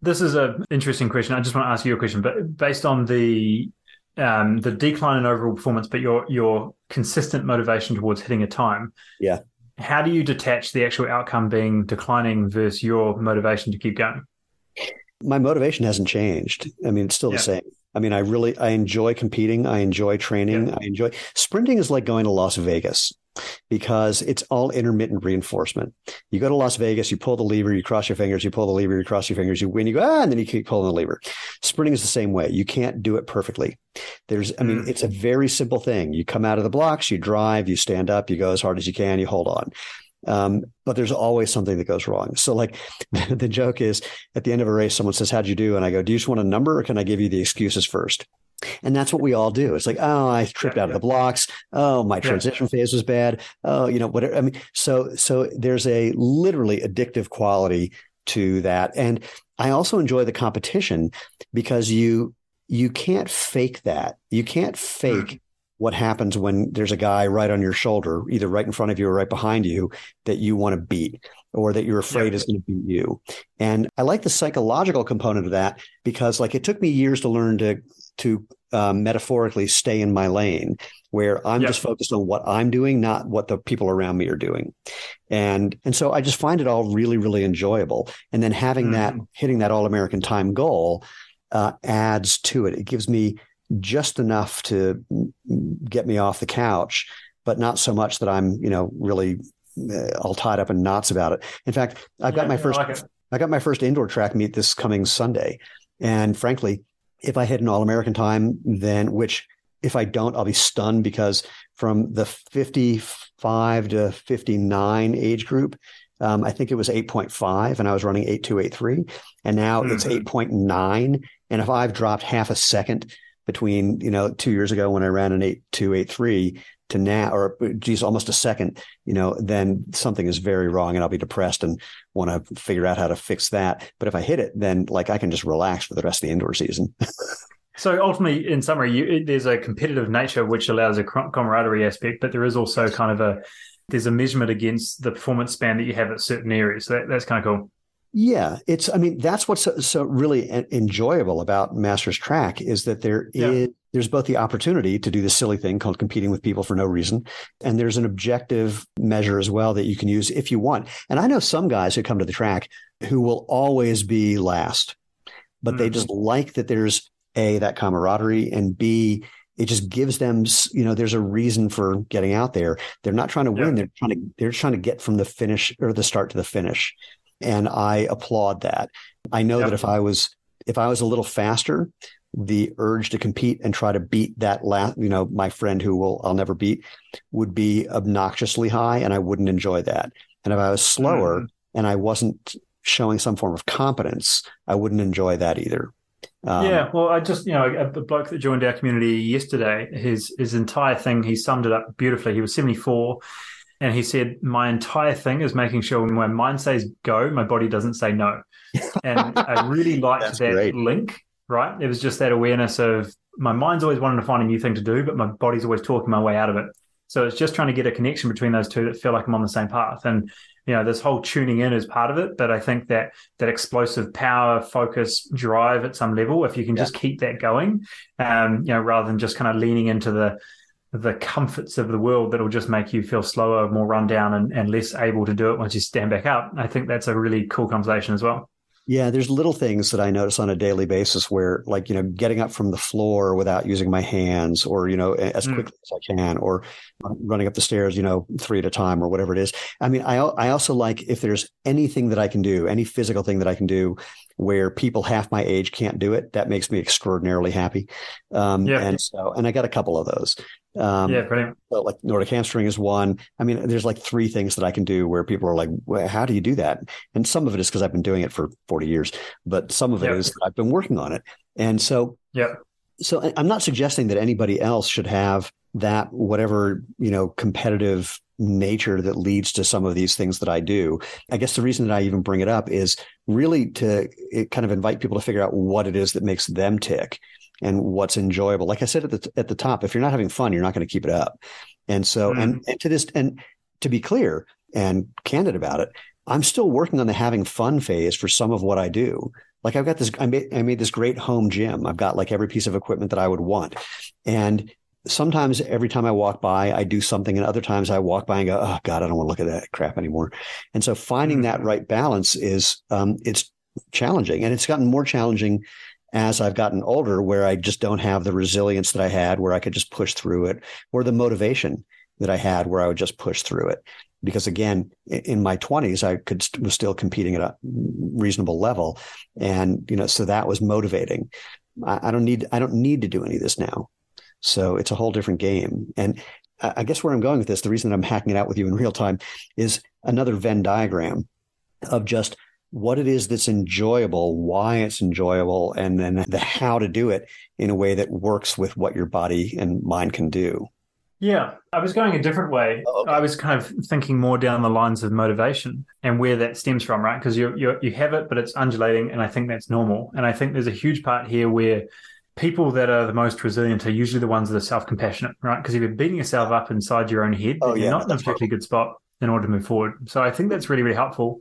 This is an interesting question. I just want to ask you a question, but based on the um, the decline in overall performance, but your your consistent motivation towards hitting a time. Yeah. How do you detach the actual outcome being declining versus your motivation to keep going? My motivation hasn't changed. I mean, it's still yeah. the same. I mean, I really I enjoy competing. I enjoy training. Yeah. I enjoy sprinting is like going to Las Vegas because it's all intermittent reinforcement. You go to Las Vegas, you pull the lever, you cross your fingers, you pull the lever, you cross your fingers, you win, you go, ah, and then you keep pulling the lever. Sprinting is the same way. You can't do it perfectly. There's, I mean, mm. it's a very simple thing. You come out of the blocks, you drive, you stand up, you go as hard as you can, you hold on. Um, but there's always something that goes wrong. So like [laughs] the joke is at the end of a race, someone says, how'd you do? And I go, do you just want a number or can I give you the excuses first? And that's what we all do. It's like, oh, I tripped yeah, out yeah. of the blocks. Oh, my transition yeah. phase was bad. Oh, you know, whatever. I mean, so so there's a literally addictive quality to that. And I also enjoy the competition because you you can't fake that. You can't fake mm what happens when there's a guy right on your shoulder, either right in front of you or right behind you, that you want to beat or that you're afraid yeah. is going to beat you. And I like the psychological component of that because, like, it took me years to learn to to um, metaphorically stay in my lane, where I'm yeah. just focused on what I'm doing, not what the people around me are doing. And and so I just find it all really really enjoyable. And then having mm. that hitting that all American time goal uh, adds to it. It gives me just enough to get me off the couch, but not so much that I'm, you know, really uh, all tied up in knots about it. In fact, I've got my first, I, like I got my first indoor track meet this coming Sunday, and frankly, if I hit an All American time, then which if I don't, I'll be stunned because from the 55 to 59 age group, um, I think it was 8.5 and I was running 8283 and now mm-hmm. it's 8.9. And if I've dropped half a second between you know two years ago when I ran an eight two eight three to now, or geez, almost a second, you know, then something is very wrong, and I'll be depressed and want to figure out how to fix that. But if I hit it, then like I can just relax for the rest of the indoor season. [laughs] so ultimately, in summary, you, there's a competitive nature which allows a camaraderie aspect, but there is also kind of a there's a measurement against the performance span that you have at certain areas. So that, that's kind of cool. Yeah, it's. I mean, that's what's so, so really enjoyable about Masters Track is that there yeah. is there's both the opportunity to do the silly thing called competing with people for no reason, and there's an objective measure as well that you can use if you want. And I know some guys who come to the track who will always be last, but mm-hmm. they just like that there's a that camaraderie and b it just gives them you know there's a reason for getting out there they're not trying to win yeah. they're trying to they're trying to get from the finish or the start to the finish and I applaud that. I know yep. that if I was if I was a little faster, the urge to compete and try to beat that last, you know, my friend who will I'll never beat would be obnoxiously high, and I wouldn't enjoy that. And if I was slower mm. and I wasn't showing some form of competence, I wouldn't enjoy that either. Um, yeah, well, I just you know a, a, bloke that joined our community yesterday, his his entire thing, he summed it up beautifully. He was seventy four, and he said, My entire thing is making sure when my mind says go, my body doesn't say no. And I really [laughs] liked that great. link, right? It was just that awareness of my mind's always wanting to find a new thing to do, but my body's always talking my way out of it. So it's just trying to get a connection between those two that feel like I'm on the same path. And you know, this whole tuning in is part of it, but I think that that explosive power, focus, drive at some level, if you can yeah. just keep that going, um, you know, rather than just kind of leaning into the the comforts of the world that'll just make you feel slower, more run down, and, and less able to do it once you stand back up. I think that's a really cool conversation as well. Yeah, there's little things that I notice on a daily basis where, like, you know, getting up from the floor without using my hands or, you know, as mm. quickly as I can, or running up the stairs, you know, three at a time or whatever it is. I mean, I, I also like if there's anything that I can do, any physical thing that I can do where people half my age can't do it, that makes me extraordinarily happy. Um, yeah. And so, and I got a couple of those. Um, yeah, brilliant. So like Nordic hamstring is one. I mean, there's like three things that I can do where people are like, well, how do you do that? And some of it is because I've been doing it for 40 years, but some of it is I've been working on it. And so, yeah. So I'm not suggesting that anybody else should have that whatever, you know, competitive nature that leads to some of these things that I do. I guess the reason that I even bring it up is really to kind of invite people to figure out what it is that makes them tick and what's enjoyable. Like I said at the at the top, if you're not having fun, you're not going to keep it up. And so, mm. and, and to this, and to be clear and candid about it, I'm still working on the having fun phase for some of what I do. Like I've got this, I made, I made this great home gym. I've got like every piece of equipment that I would want. And sometimes every time I walk by, I do something, and other times I walk by and go, "Oh God, I don't want to look at that crap anymore." And so, finding that mm-hmm. right balance is um, it's challenging, and it's gotten more challenging as I've gotten older, where I just don't have the resilience that I had, where I could just push through it, or the motivation that I had, where I would just push through it. Because again, in my twenties, I could was still competing at a reasonable level, and you know, so that was motivating. I, I don't need I don't need to do any of this now. So it's a whole different game. And I guess where I'm going with this, the reason that I'm hacking it out with you in real time is another Venn diagram of just what it is that's enjoyable, why it's enjoyable, and then the how to do it in a way that works with what your body and mind can do. Yeah, I was going a different way. Oh, okay. I was kind of thinking more down the lines of motivation and where that stems from, right? Because you you you have it, but it's undulating, and I think that's normal. And I think there's a huge part here where people that are the most resilient are usually the ones that are self-compassionate, right? Because if you're beating yourself up inside your own head, oh, yeah, you're not in a particularly good spot in order to move forward. So I think that's really, really helpful.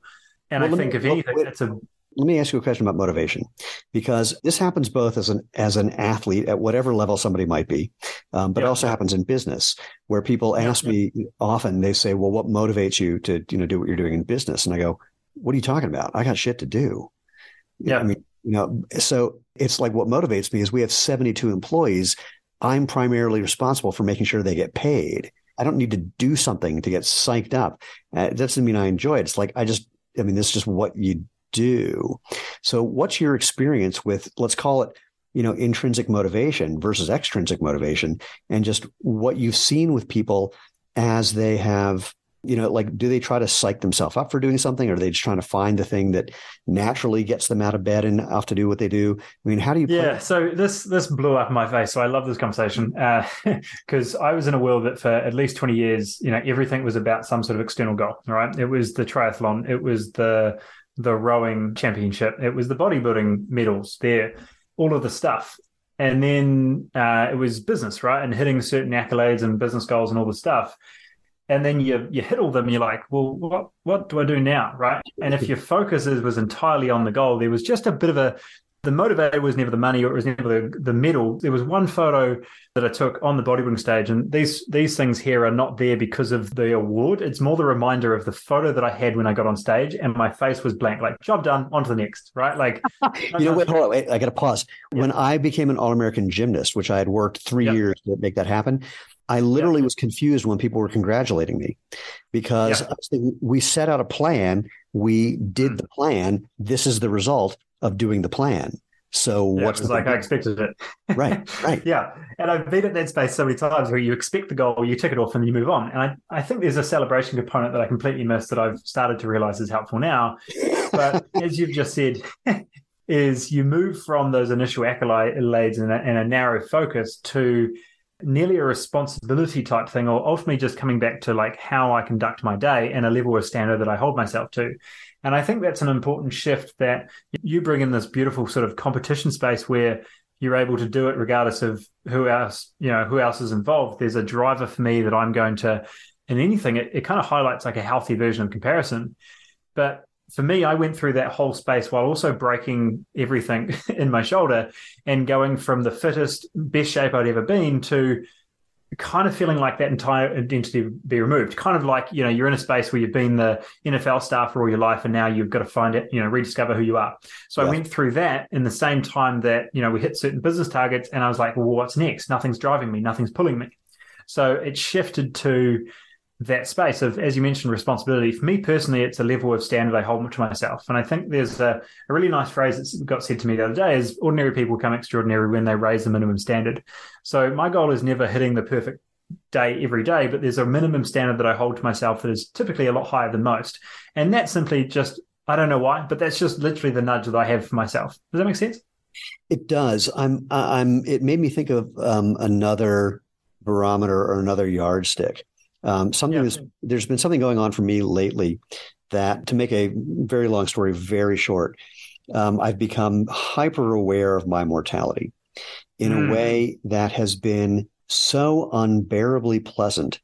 And well, I think me, if anything, wait, that's a let me ask you a question about motivation, because this happens both as an as an athlete at whatever level somebody might be, um, but yeah. it also happens in business where people ask yeah. me often. They say, "Well, what motivates you to you know do what you're doing in business?" And I go, "What are you talking about? I got shit to do." Yeah, I mean, you know, so it's like what motivates me is we have 72 employees. I'm primarily responsible for making sure they get paid. I don't need to do something to get psyched up. Uh, it doesn't mean I enjoy it. It's like I just, I mean, this is just what you do. So, what's your experience with, let's call it, you know, intrinsic motivation versus extrinsic motivation, and just what you've seen with people as they have you know, like, do they try to psych themselves up for doing something, or are they just trying to find the thing that naturally gets them out of bed and off to do what they do? I mean, how do you? Yeah, so this this blew up my face. So I love this conversation because uh, [laughs] I was in a world that for at least twenty years, you know, everything was about some sort of external goal. Right? It was the triathlon. It was the the rowing championship. It was the bodybuilding medals. There, all of the stuff. And then uh, it was business, right? And hitting certain accolades and business goals and all the stuff and then you you hit all them you're like well what what do i do now right? And if your focus is, was entirely on the goal there was just a bit of a the motivator was never the money or it was never the, the medal. There was one photo that i took on the bodybuilding stage and these these things here are not there because of the award. It's more the reminder of the photo that i had when i got on stage and my face was blank like job done on to the next right? Like [laughs] you know wait hold on wait i gotta pause. Yeah. when i became an all-american gymnast which i had worked three yep. years to make that happen I literally yeah. was confused when people were congratulating me because yeah. thinking, we set out a plan, we did mm. the plan. This is the result of doing the plan. So yeah, what's the like I expected it. right, [laughs] right. yeah. And I've been at that space so many times where you expect the goal, you tick it off, and you move on. And I, I think there's a celebration component that I completely missed that I've started to realize is helpful now. But [laughs] as you've just said, [laughs] is you move from those initial accolades and a, and a narrow focus to nearly a responsibility type thing, or ultimately just coming back to like how I conduct my day and a level of standard that I hold myself to. And I think that's an important shift that you bring in this beautiful sort of competition space where you're able to do it regardless of who else, you know, who else is involved. There's a driver for me that I'm going to, in anything, it, it kind of highlights like a healthy version of comparison. But for me, I went through that whole space while also breaking everything [laughs] in my shoulder and going from the fittest, best shape I'd ever been to kind of feeling like that entire identity be removed. Kind of like, you know, you're in a space where you've been the NFL star for all your life and now you've got to find it, you know, rediscover who you are. So yeah. I went through that in the same time that, you know, we hit certain business targets and I was like, well, what's next? Nothing's driving me, nothing's pulling me. So it shifted to that space of, as you mentioned, responsibility. For me personally, it's a level of standard I hold to myself. And I think there's a, a really nice phrase that got said to me the other day is ordinary people become extraordinary when they raise the minimum standard. So my goal is never hitting the perfect day every day, but there's a minimum standard that I hold to myself that is typically a lot higher than most. And that's simply just, I don't know why, but that's just literally the nudge that I have for myself. Does that make sense? It does. I'm, I'm, it made me think of um, another barometer or another yardstick um, something yeah. there's been something going on for me lately that, to make a very long story very short, um, I've become hyper aware of my mortality in mm. a way that has been so unbearably pleasant.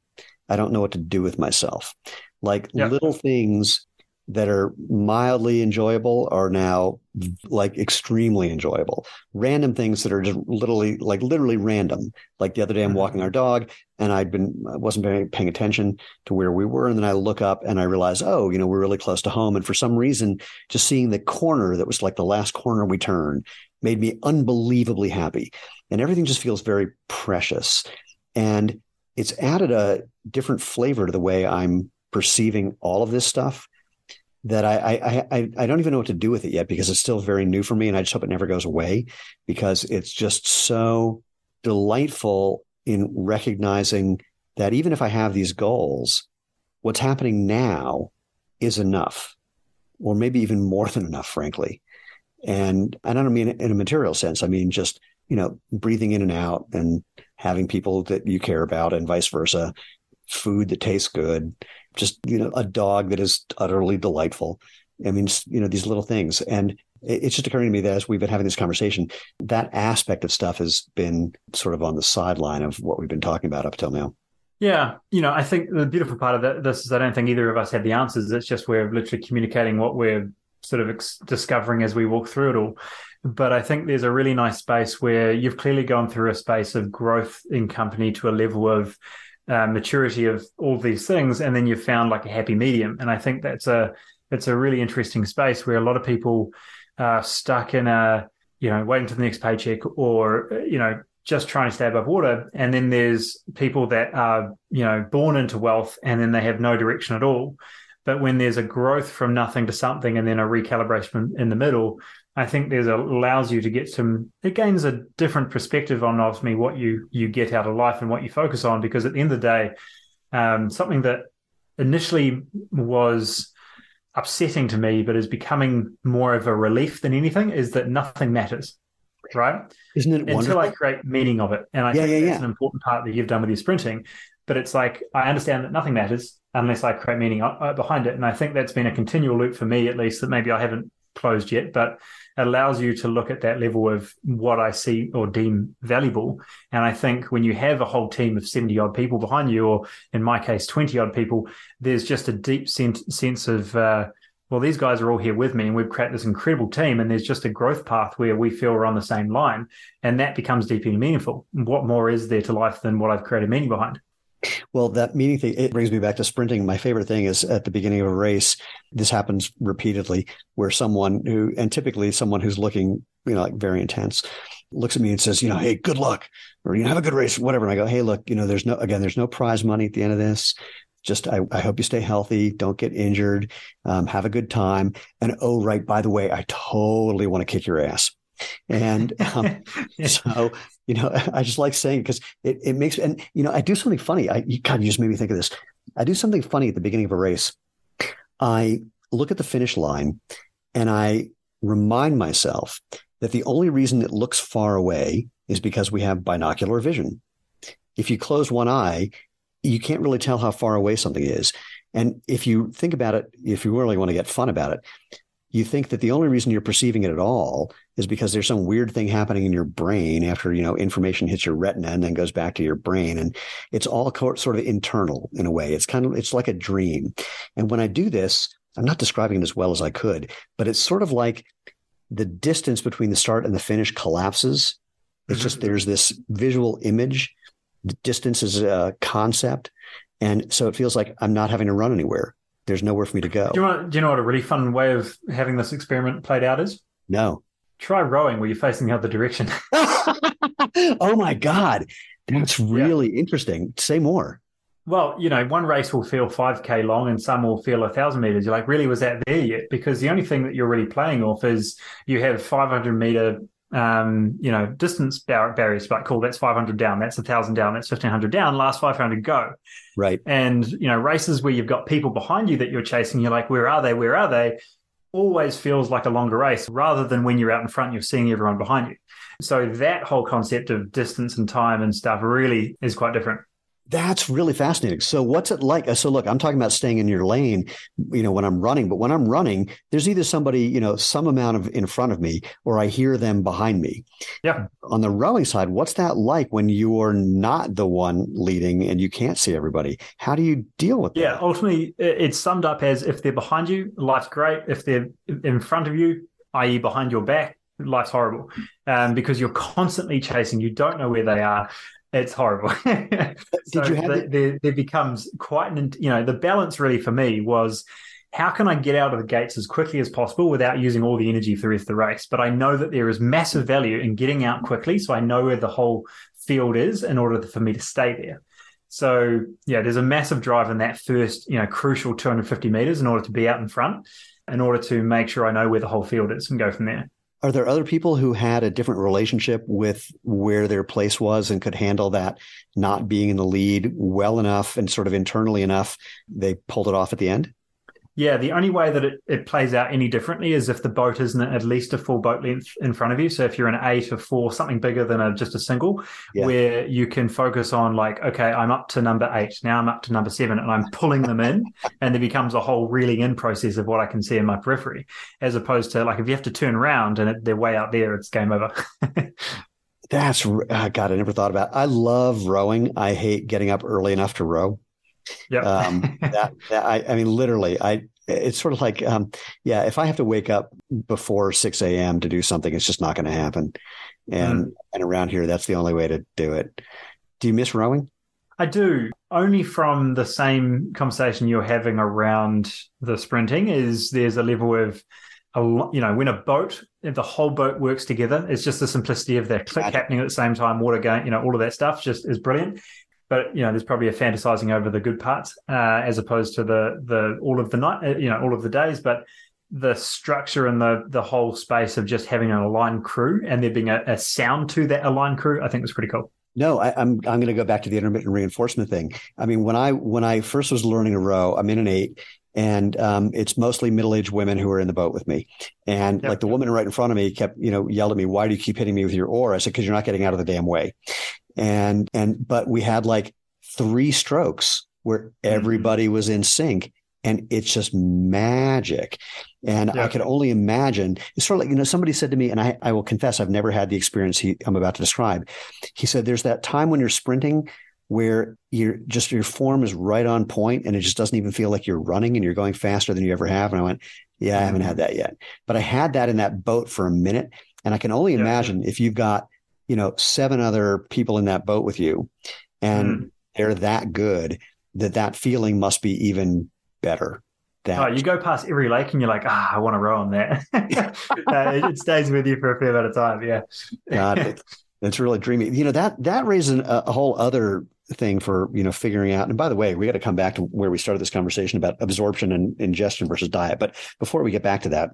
I don't know what to do with myself. Like yeah. little things that are mildly enjoyable are now like extremely enjoyable. Random things that are just literally like literally random. Like the other day, I'm mm-hmm. walking our dog, and I'd been I wasn't paying, paying attention to where we were, and then I look up and I realize, oh, you know, we're really close to home. And for some reason, just seeing the corner that was like the last corner we turned made me unbelievably happy, and everything just feels very precious, and it's added a different flavor to the way I'm perceiving all of this stuff that I, I I I don't even know what to do with it yet because it's still very new for me, and I just hope it never goes away because it's just so delightful in recognizing that even if I have these goals, what's happening now is enough, or maybe even more than enough, frankly. And I don't mean in a material sense. I mean just you know breathing in and out and having people that you care about, and vice versa, food that tastes good just you know a dog that is utterly delightful. I mean you know these little things. And it's just occurring to me that as we've been having this conversation that aspect of stuff has been sort of on the sideline of what we've been talking about up till now. Yeah. You know i think the beautiful part of this is i don't think either of us have the answers. It's just we're literally communicating what we're sort of ex- discovering as we walk through it all. But i think there's a really nice space where you've clearly gone through a space of growth in company to a level of uh, maturity of all these things, and then you've found like a happy medium. And I think that's a it's a really interesting space where a lot of people are stuck in a you know waiting for the next paycheck or you know just trying to stay above water. And then there's people that are you know born into wealth and then they have no direction at all. But when there's a growth from nothing to something and then a recalibration in the middle, I think there's a, allows you to get some. It gains a different perspective on ultimately what you you get out of life and what you focus on. Because at the end of the day, um, something that initially was upsetting to me, but is becoming more of a relief than anything, is that nothing matters. Right? Isn't it until? I create meaning of it? And I yeah, think yeah, that's yeah. an important part that you've done with your sprinting. But it's like I understand that nothing matters unless I create meaning uh, behind it, and I think that's been a continual loop for me, at least that maybe I haven't closed yet, but allows you to look at that level of what I see or deem valuable. And I think when you have a whole team of 70 odd people behind you, or in my case, 20 odd people, there's just a deep sense, sense of, uh, well, these guys are all here with me and we've created this incredible team. And there's just a growth path where we feel we're on the same line. And that becomes deeply meaningful. What more is there to life than what I've created meaning behind? Well, that meaning thing, it brings me back to sprinting. My favorite thing is at the beginning of a race, this happens repeatedly where someone who, and typically someone who's looking, you know, like very intense, looks at me and says, you know, hey, good luck, or you know, have a good race, whatever. And I go, hey, look, you know, there's no, again, there's no prize money at the end of this. Just, I, I hope you stay healthy. Don't get injured. Um, have a good time. And oh, right, by the way, I totally want to kick your ass. And [laughs] um, so, you know, [laughs] I just like saying it because it, it makes, and, you know, I do something funny. I, God, you just made me think of this. I do something funny at the beginning of a race. I look at the finish line and I remind myself that the only reason it looks far away is because we have binocular vision. If you close one eye, you can't really tell how far away something is. And if you think about it, if you really want to get fun about it, you think that the only reason you're perceiving it at all is because there's some weird thing happening in your brain after you know information hits your retina and then goes back to your brain and it's all sort of internal in a way it's kind of it's like a dream and when i do this i'm not describing it as well as i could but it's sort of like the distance between the start and the finish collapses it's mm-hmm. just there's this visual image distance is a concept. And so it feels like I'm not having to run anywhere. There's nowhere for me to go. Do you, want, do you know what a really fun way of having this experiment played out is? No. Try rowing where you're facing the other direction. [laughs] [laughs] oh my God. That's really yeah. interesting. Say more. Well, you know, one race will feel 5K long and some will feel a thousand meters. You're like, really, was that there yet? Because the only thing that you're really playing off is you have 500 meter, um, you know, distance bar- barriers, like, cool, that's 500 down, that's 1,000 down, that's 1,500 down, last 500 go. Right. And, you know, races where you've got people behind you that you're chasing, you're like, where are they? Where are they? Always feels like a longer race rather than when you're out in front, you're seeing everyone behind you. So that whole concept of distance and time and stuff really is quite different. That's really fascinating. So, what's it like? So, look, I'm talking about staying in your lane, you know, when I'm running, but when I'm running, there's either somebody, you know, some amount of in front of me or I hear them behind me. Yeah. On the rowing side, what's that like when you're not the one leading and you can't see everybody? How do you deal with yeah, that? Yeah. Ultimately, it's summed up as if they're behind you, life's great. If they're in front of you, i.e., behind your back, life's horrible um, because you're constantly chasing. You don't know where they are. It's horrible. so [laughs] Did you have the, there, there becomes quite an, you know, the balance really for me was how can I get out of the gates as quickly as possible without using all the energy for the rest of the race? But I know that there is massive value in getting out quickly. So I know where the whole field is in order for me to stay there. So yeah, there's a massive drive in that first, you know, crucial 250 meters in order to be out in front, in order to make sure I know where the whole field is and go from there. Are there other people who had a different relationship with where their place was and could handle that not being in the lead well enough and sort of internally enough? They pulled it off at the end? Yeah, the only way that it, it plays out any differently is if the boat isn't at least a full boat length in front of you. So if you're an eight or four, something bigger than a, just a single, yeah. where you can focus on like, okay, I'm up to number eight. Now I'm up to number seven and I'm pulling them in and there becomes a whole reeling in process of what I can see in my periphery, as opposed to like if you have to turn around and it, they're way out there, it's game over. [laughs] That's, uh, God, I never thought about it. I love rowing. I hate getting up early enough to row. Yeah. um, that, that I, I mean, literally, I, it's sort of like, um, yeah, if I have to wake up before 6 a.m. to do something, it's just not going to happen. And, mm. and around here, that's the only way to do it. Do you miss rowing? I do. Only from the same conversation you're having around the sprinting is there's a level of, a, you know, when a boat, the whole boat works together, it's just the simplicity of that click happening at the same time, water going, you know, all of that stuff just is brilliant but you know there's probably a fantasizing over the good parts uh, as opposed to the the all of the night uh, you know all of the days but the structure and the the whole space of just having an aligned crew and there being a, a sound to that aligned crew i think was pretty cool no, I, am I'm, I'm going to go back to the intermittent reinforcement thing. I mean, when I when I first was learning to row, I'm in an eight, and um, it's mostly middle aged women who are in the boat with me. And yep. like the woman right in front of me kept, you know, yelled at me, "Why do you keep hitting me with your oar?" I said, "Because you're not getting out of the damn way." And and but we had like three strokes where mm-hmm. everybody was in sync and it's just magic. And yeah. I could only imagine it's sort of like, you know, somebody said to me, and I, I will confess, I've never had the experience he, I'm about to describe. He said, there's that time when you're sprinting where you're just, your form is right on point and it just doesn't even feel like you're running and you're going faster than you ever have. And I went, yeah, I haven't had that yet, but I had that in that boat for a minute. And I can only imagine yeah. if you've got you know, seven other people in that boat with you and mm. they're that good that that feeling must be even better. That oh, you go past every lake and you're like, ah, I want to row on that [laughs] uh, it stays with you for a fair amount of time. Yeah. God, [laughs] it, it's really dreamy. You know, that, that raises a, a whole other thing for you know figuring out and by the way we got to come back to where we started this conversation about absorption and ingestion versus diet but before we get back to that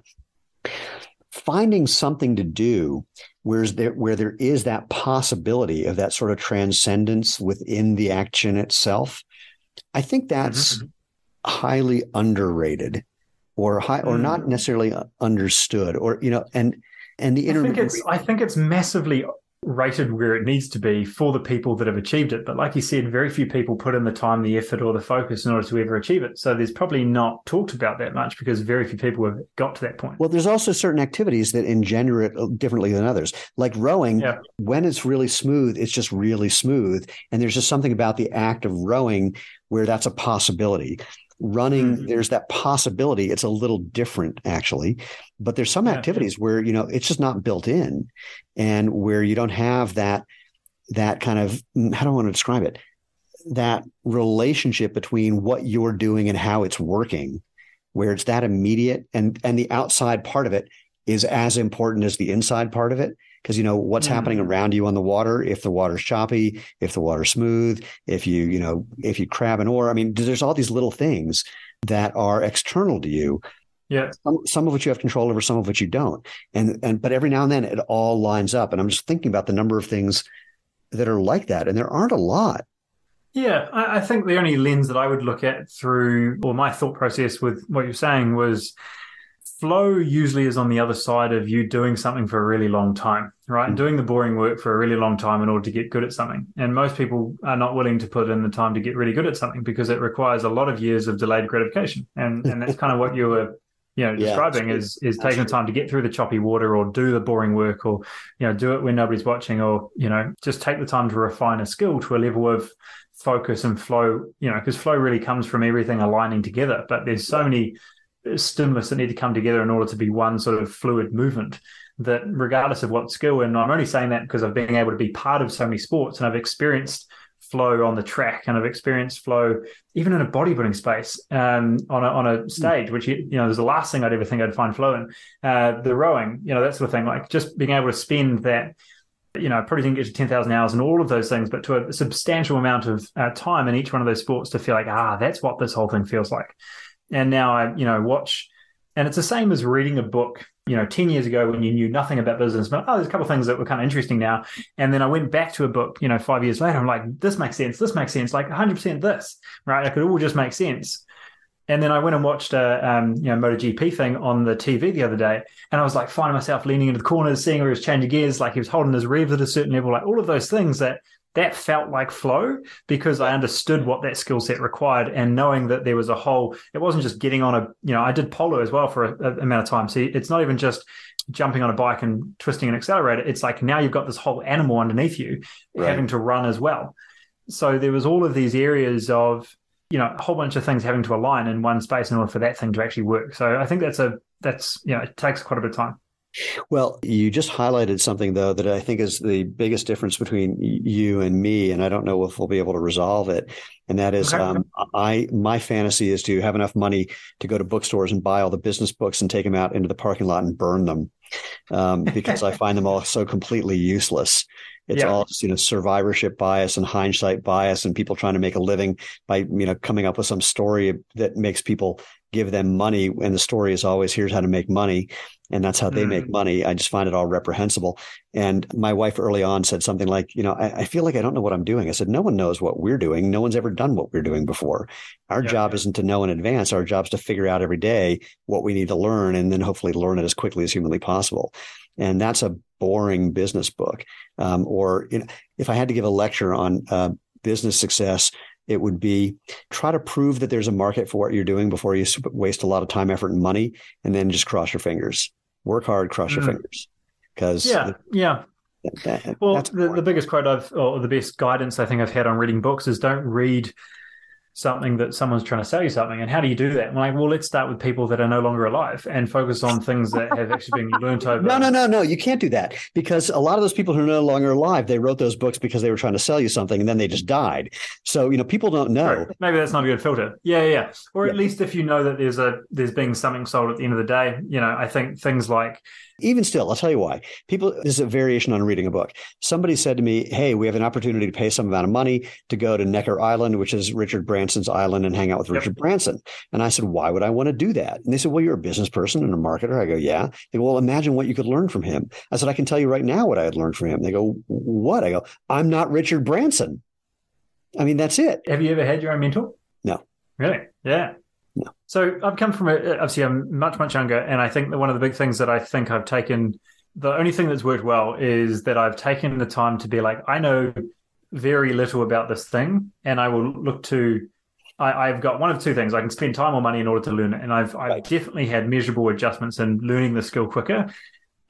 finding something to do whereas there where there is that possibility of that sort of transcendence within the action itself i think that's mm-hmm. highly underrated or high or mm. not necessarily understood or you know and and the inter- I think it's I think it's massively rated where it needs to be for the people that have achieved it. But like you said, very few people put in the time, the effort, or the focus in order to ever achieve it. So there's probably not talked about that much because very few people have got to that point. Well, there's also certain activities that engender it uh, differently than others. Like rowing, yeah. when it's really smooth, it's just really smooth. And there's just something about the act of rowing where that's a possibility running mm-hmm. there's that possibility it's a little different actually but there's some yeah. activities where you know it's just not built in and where you don't have that that kind of how do I want to describe it? That relationship between what you're doing and how it's working, where it's that immediate and and the outside part of it is as important as the inside part of it because you know what's mm. happening around you on the water if the water's choppy if the water's smooth if you you know if you crab an oar i mean there's all these little things that are external to you. Yeah. Some, some of which you have control over some of which you don't. And and but every now and then it all lines up and i'm just thinking about the number of things that are like that and there aren't a lot. Yeah, I, think the only lens that I would look at through, or my thought process with what you're saying was flow usually is on the other side of you doing something for a really long time, right? Mm-hmm. Doing the boring work for a really long time in order to get good at something. And most people are not willing to put in the time to get really good at something because it requires a lot of years of delayed gratification. And and that's kind of what you were you know [laughs] describing yeah, is is taking the time to get through the choppy water or do the boring work or you know do it when nobody's watching or you know just take the time to refine a skill to a level of focus and flow you know because flow really comes from everything aligning together but there's so many stimulus that need to come together in order to be one sort of fluid movement that regardless of what skill and i'm only saying that because i've been able to be part of so many sports and i've experienced flow on the track and i've experienced flow even in a bodybuilding space um, on, a, on a stage which you know is the last thing i'd ever think i'd find flow in. Uh, the rowing you know that sort of thing like just being able to spend that you know, I probably didn't get to 10,000 hours and all of those things, but to a substantial amount of uh, time in each one of those sports to feel like, ah, that's what this whole thing feels like and now I, you know, watch, and it's the same as reading a book. You know, ten years ago when you knew nothing about business, but oh, there's a couple things that were kind of interesting now. And then I went back to a book, you know, five years later. I'm like, this makes sense. This makes sense. Like 100 percent this, right? It could all just make sense. And then I went and watched a um, you know MotoGP thing on the TV the other day, and I was like finding myself leaning into the corners, seeing where he was changing gears, like he was holding his rev at a certain level, like all of those things that that felt like flow because I understood what that skill set required and knowing that there was a whole, it wasn't just getting on a, you know, I did polo as well for a, amount of time. So it's not even just jumping on a bike and twisting an accelerator. It's like now you've got this whole animal underneath you right. having to run as well. So there was all of these areas of, you know, a whole bunch of things having to align in one space in order for that thing to actually work. So I think that's a, that's, you know, it takes quite a bit of time. Well, you just highlighted something though that I think is the biggest difference between you and me, and I don't know if we'll be able to resolve it. And that is, okay. um, I my fantasy is to have enough money to go to bookstores and buy all the business books and take them out into the parking lot and burn them, um, because I [laughs] find them all so completely useless. It's yeah. all you know survivorship bias and hindsight bias, and people trying to make a living by you know coming up with some story that makes people give them money and the story is always here's how to make money and that's how they mm. make money. I just find it all reprehensible. And my wife early on said something like you know I, I, feel like i don't know what i'm doing. I said no one knows what we're doing. No one's ever done what we're doing before. Our yeah, job yeah. isn't to know in advance. Our job is to figure out every day what we need to learn and then hopefully learn it as quickly as humanly possible. And that's a boring business book. Um, or you know, if i had to give a lecture on uh, business success it would be try to prove that there's a market for what you're doing before you waste a lot of time, effort, and money, and then just cross your fingers. Work hard, cross mm. your fingers. Because yeah, the, yeah. That, well, the, the biggest quote I've, or the best guidance I think I've had on reading books is don't read something that someone's trying to sell you something. And how do you do that? I'm like, well, let's start with people that are no longer alive and focus on things that have actually been learned [laughs] over. No, no, no, no. You can't do that because a lot of those people who are no longer alive, they wrote those books because they were trying to sell you something and then they just died. So, you know, people don't know. Right. Maybe that's not a good filter. Yeah, yeah. Or at least if you know that there's a there's being something sold at the end of the day, you know, I think things like even still, I'll tell you why. People, this is a variation on reading a book. Somebody said to me, Hey, we have an opportunity to pay some amount of money to go to Necker Island, which is Richard Branson's island, and hang out with yep. Richard Branson. And I said, Why would I want to do that? And they said, Well, you're a business person and a marketer. I go, Yeah. They go, Well, imagine what you could learn from him. I said, I can tell you right now what I had learned from him. They go, What? I go, I'm not Richard Branson. I mean, that's it. Have you ever had your own mentor? No. Really? Yeah. No. So I've come from a, obviously I'm much much younger, and I think that one of the big things that I think I've taken, the only thing that's worked well is that I've taken the time to be like I know very little about this thing, and I will look to. I, have got one of two things. I can spend time or money in order to learn it, and I've I've right. definitely had measurable adjustments in learning the skill quicker,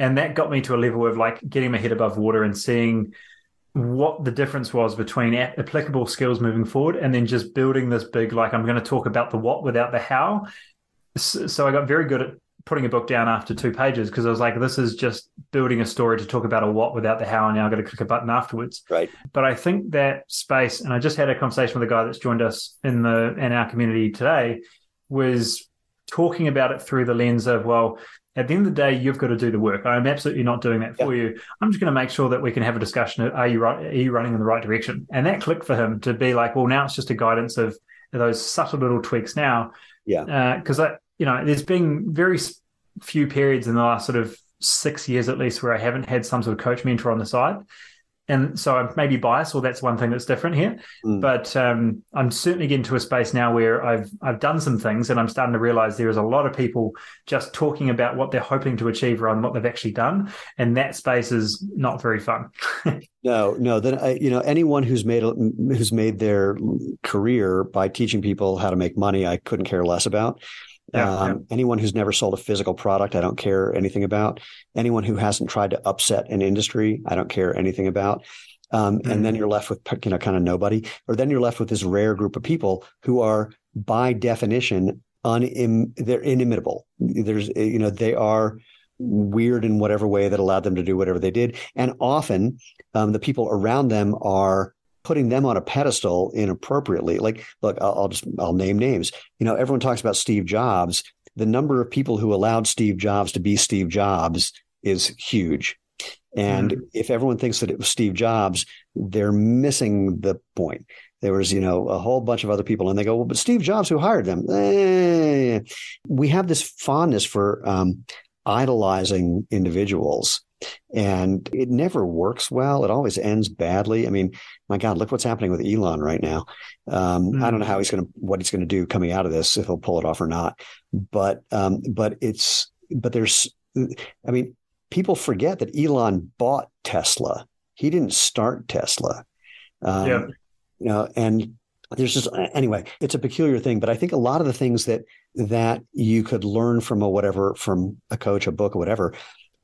and that got me to a level of like getting my head above water and seeing what the difference was between applicable skills moving forward and then just building this big like i'm going to talk about the what without the how so i got very good at putting a book down after two pages because I was like, this is just building a story to talk about a what without the how. And now I've got to click a button afterwards. Right. But I think that space, and I just had a conversation with a guy that's joined us in the in our community today, was talking about it through the lens of, well, at the end of the day, you've got to do the work. I'm absolutely not doing that for yeah. you. I'm just going to make sure that we can have a discussion. Of, are you right? Are you running in the right direction? And that clicked for him to be like, well, now it's just a guidance of those subtle little tweaks now. Yeah. Because uh, I, you know, there's been very few periods in the last sort of six years at least where I haven't had some sort of coach mentor on the side and so I'm maybe biased, or that's one thing that's different here. Mm. But um, I'm certainly getting to a space now where I've I've done some things, and I'm starting to realize there is a lot of people just talking about what they're hoping to achieve rather than what they've actually done, and that space is not very fun. [laughs] no, no. Then uh, you know anyone who's made who's made their career by teaching people how to make money, I couldn't care less about. Yeah, um, yeah. Anyone who's never sold a physical product, I don't care anything about. Anyone who hasn't tried to upset an industry, I don't care anything about. Um, mm-hmm. And then you're left with you know kind of nobody, or then you're left with this rare group of people who are by definition unim they're inimitable. There's you know they are weird in whatever way that allowed them to do whatever they did, and often um, the people around them are putting them on a pedestal inappropriately. Like, look, I'll, I'll, just I'll name names. You know, everyone talks about Steve Jobs. The number of people who allowed Steve Jobs to be Steve Jobs is huge. And mm if everyone thinks that it was Steve Jobs, they're missing the point. There was, you know, a whole bunch of other people, and they go, "Well, but Steve Jobs, who hired them?" Eh. We have this fondness for um, idolizing individuals and it never works well. It always ends badly. I mean, my God, look what's happening with Elon right now. Um, mm. I don't know how he's going to, what he's going to do coming out of this, if he'll pull it off or not. But, um, but it's, but there's, I mean, people forget that Elon bought Tesla. He didn't start Tesla. Um, yeah. You know, and there's just anyway, it's a peculiar thing. But I think a lot of the things that that you could learn from a whatever, from a coach, a book, or whatever,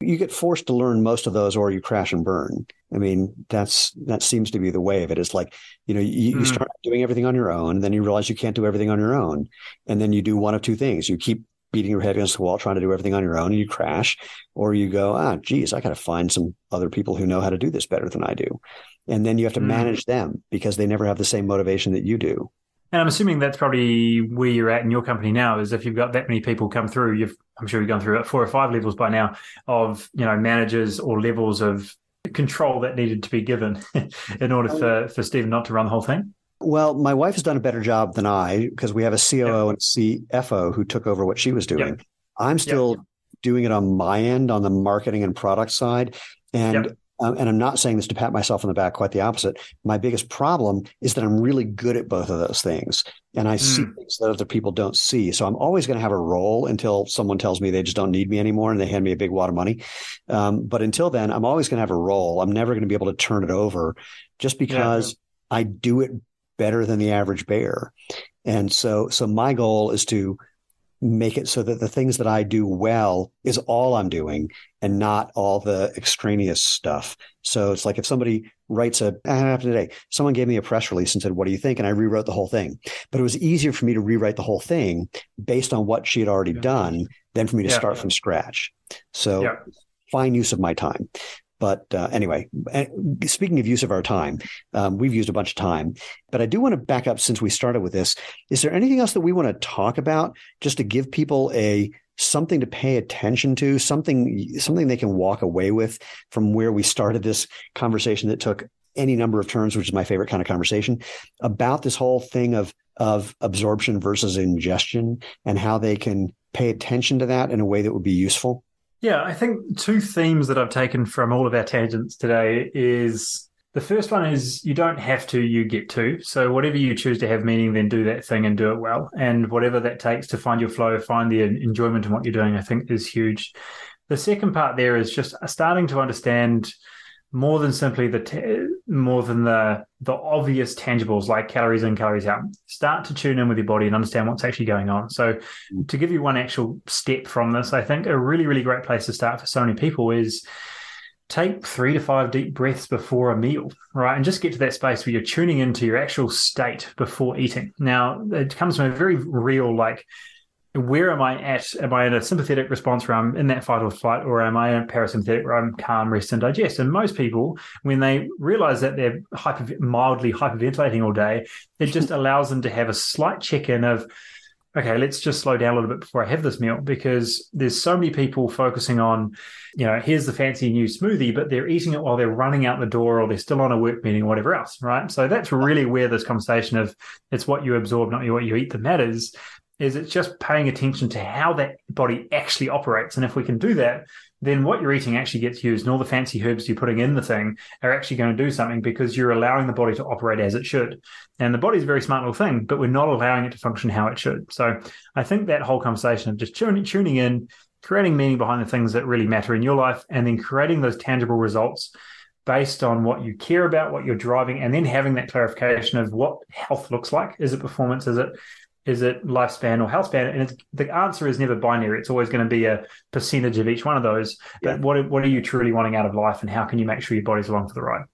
you get forced to learn most of those or you crash and burn. I mean that's that seems to be the way of it. It's like you know you, mm. you start doing everything on your own and then you realize you can't do everything on your own. And then you do one of two things. You keep beating your head against the wall trying to do everything on your own and you crash or you go ah geez i got to find some other people who know how to do this better than i do. And then you have to mm. manage them because they never have the same motivation that you do and I'm assuming that's probably where you're at in your company now. Is if you've got that many people come through, you've I'm sure you've gone through four or five levels by now of you know managers or levels of control that needed to be given [laughs] in order oh, for for Steven not to run the whole thing. Well, my wife has done a better job than I because we have a COO and a CFO who took over what she was doing. I'm still doing it on my end on the marketing and product side. And um, and I'm not saying this to pat myself on the back, quite the opposite. My biggest problem is that I'm really good at both of those things. And I mm. see things that other people don't see. So I'm always going to have a role until someone tells me they just don't need me anymore and they hand me a big wad of money. Um, but until then, I'm always going to have a role. I'm never going to be able to turn it over just because yeah. I do it better than the average bear. And so, so my goal is to make it so that the things that I do well is all I'm doing and not all the extraneous stuff. So it's like if somebody writes a, I happened today, someone gave me a press release and said, What do you think? And I rewrote the whole thing. But it was easier for me to rewrite the whole thing based on what she had already yeah. done than for me to yeah. start from scratch. So fine use of my time. But uh, anyway, eh, speaking of use of our time, um, we've used a bunch of time. But I do want to back up since we started with this. Is there anything else that we want to talk about just to give people a something to pay attention to, something something they can walk away with from where we started this conversation that took any number of turns, which is my favorite kind of conversation about this whole thing of of absorption versus ingestion and how they can pay attention to that in a way that would be useful. Yeah, I think two themes that I've taken from all of our tangents today is the first one is you don't have to, you get to. So whatever you choose to have meaning, then do that thing and do it well. And whatever that takes to find your flow, find the enjoyment in what you're doing, I think is huge. The second part there is just starting to understand more than simply the more than the the obvious tangibles like calories in calories out. Start to tune in with your body and understand what's actually going on. So mm. to give you one actual step from this i think a really really great place to start for so many people is take three to five deep breaths before a meal right? And just get to that space where you're tuning into your actual state before eating. Now it comes from a very real like where am I at? Am I in a sympathetic response where I'm in that fight or flight, or am I in a parasympathetic where I'm calm, rest, and digest? And most people, when they realize that they're hyper, mildly hyperventilating all day, it just [laughs] allows them to have a slight check in of, okay, let's just slow down a little bit before I have this meal because there's so many people focusing on, you know, here's the fancy new smoothie, but they're eating it while they're running out the door or they're still on a work meeting or whatever else, right? So that's really where this conversation of it's what you absorb, not what you eat that matters is it's just paying attention to how that body actually operates. And if we can do that, then what you're eating actually gets used, and all the fancy herbs you're putting in the thing are actually going to do something because you're allowing the body to operate as it should. And the body's a very smart little thing, but we're not allowing it to function how it should. So I think that whole conversation of just tuning, tuning in, creating meaning behind the things that really matter in your life, and then creating those tangible results based on what you care about, what you're driving, and then having that clarification of what health looks like. Is it performance? Is it is it lifespan or health span? And the answer is never binary. It's always going to be a percentage of each one of those. But yeah. what what are you truly wanting out of life, and how can you make sure your body's along for the ride?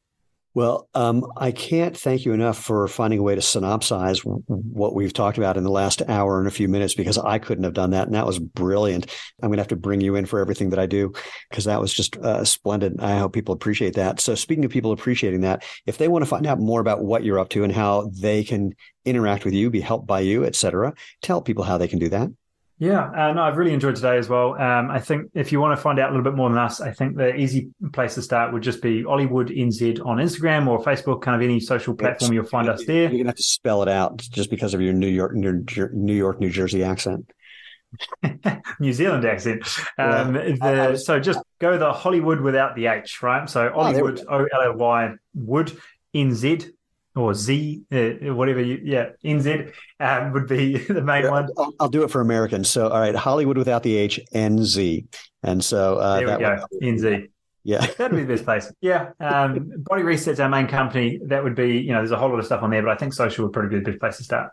Well, um, I can't thank you enough for finding a way to synopsize what we've talked about in the last hour and a few minutes because I couldn't have done that. And that was brilliant. I'm going to have to bring you in for everything that I do because that was just uh, splendid. I hope people appreciate that. So, speaking of people appreciating that, if they want to find out more about what you're up to and how they can interact with you, be helped by you, et cetera, tell people how they can do that. Yeah, and I've really enjoyed today as well. Um, I think if you want to find out a little bit more than us, I think the easy place to start would just be Hollywood NZ on Instagram or Facebook, kind of any social platform you'll find us there. You're gonna have to spell it out just because of your New York, New, New York, New Jersey accent. [laughs] New Zealand accent. Um, yeah. the, so just go the Hollywood without the H, right? So ah, Hollywood, O L L Y Wood NZ or Z, uh, whatever you, yeah, NZ um, would be [laughs] the main one. I'll, I'll, do it for Americans. So, all right, Hollywood without the H, NZ. And so uh, there we go, NZ. Yeah. [laughs] That'd be the best place. Yeah. Um, Body Reset's our main company. That would be, you know, there's a whole lot of stuff on there, but I think social would probably be the best place to start.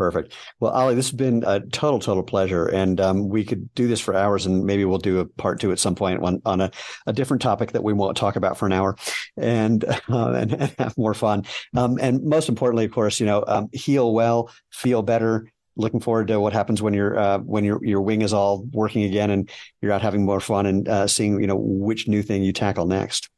Perfect. Well, Olly, this has been a total, total pleasure, and um, we could do this for hours, and maybe we'll do a part two at some point on, on a, a different topic that we won't talk about for an hour, and uh, [laughs] and, and, have more fun. Um, and most importantly, of course, you know, um, heal well, feel better. Looking forward to what happens when your uh, when your your wing is all working again, and you're out having more fun and uh, seeing you know which new thing you tackle next.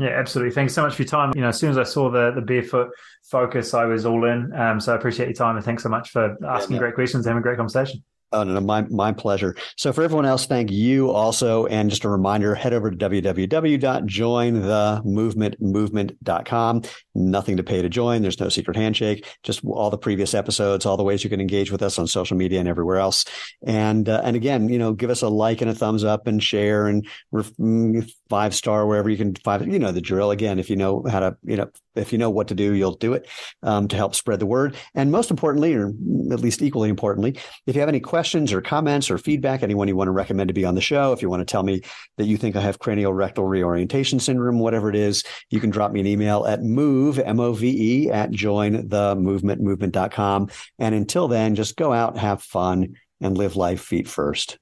Yeah, absolutely. Thanks so much for your time. You know, as soon as I saw the the barefoot focus, I was all in. Um, so I appreciate your time and thanks so much for asking yeah, great questions, having a great conversation. Oh, no, no, my, my pleasure. So for everyone else, thank you also. And just a reminder, head over to www.jointhemovementmovement.com. Nothing to pay to join. There's no secret handshake, just all the previous episodes, all the ways you can engage with us on social media and everywhere else. And, uh, and again, you know, give us a like and a thumbs up and share and mm, five star wherever you can five, you know, the drill again, if you know how to, you know, if you know what to do, you'll do it um, to help spread the word. And most importantly, or at least equally importantly, if you have any questions or comments or feedback, anyone you want to recommend to be on the show, if you want to tell me that you think I have cranial rectal reorientation syndrome, whatever it is, you can drop me an email at move, M O V E, at join the movement movement.com. And until then, just go out, have fun, and live life feet first.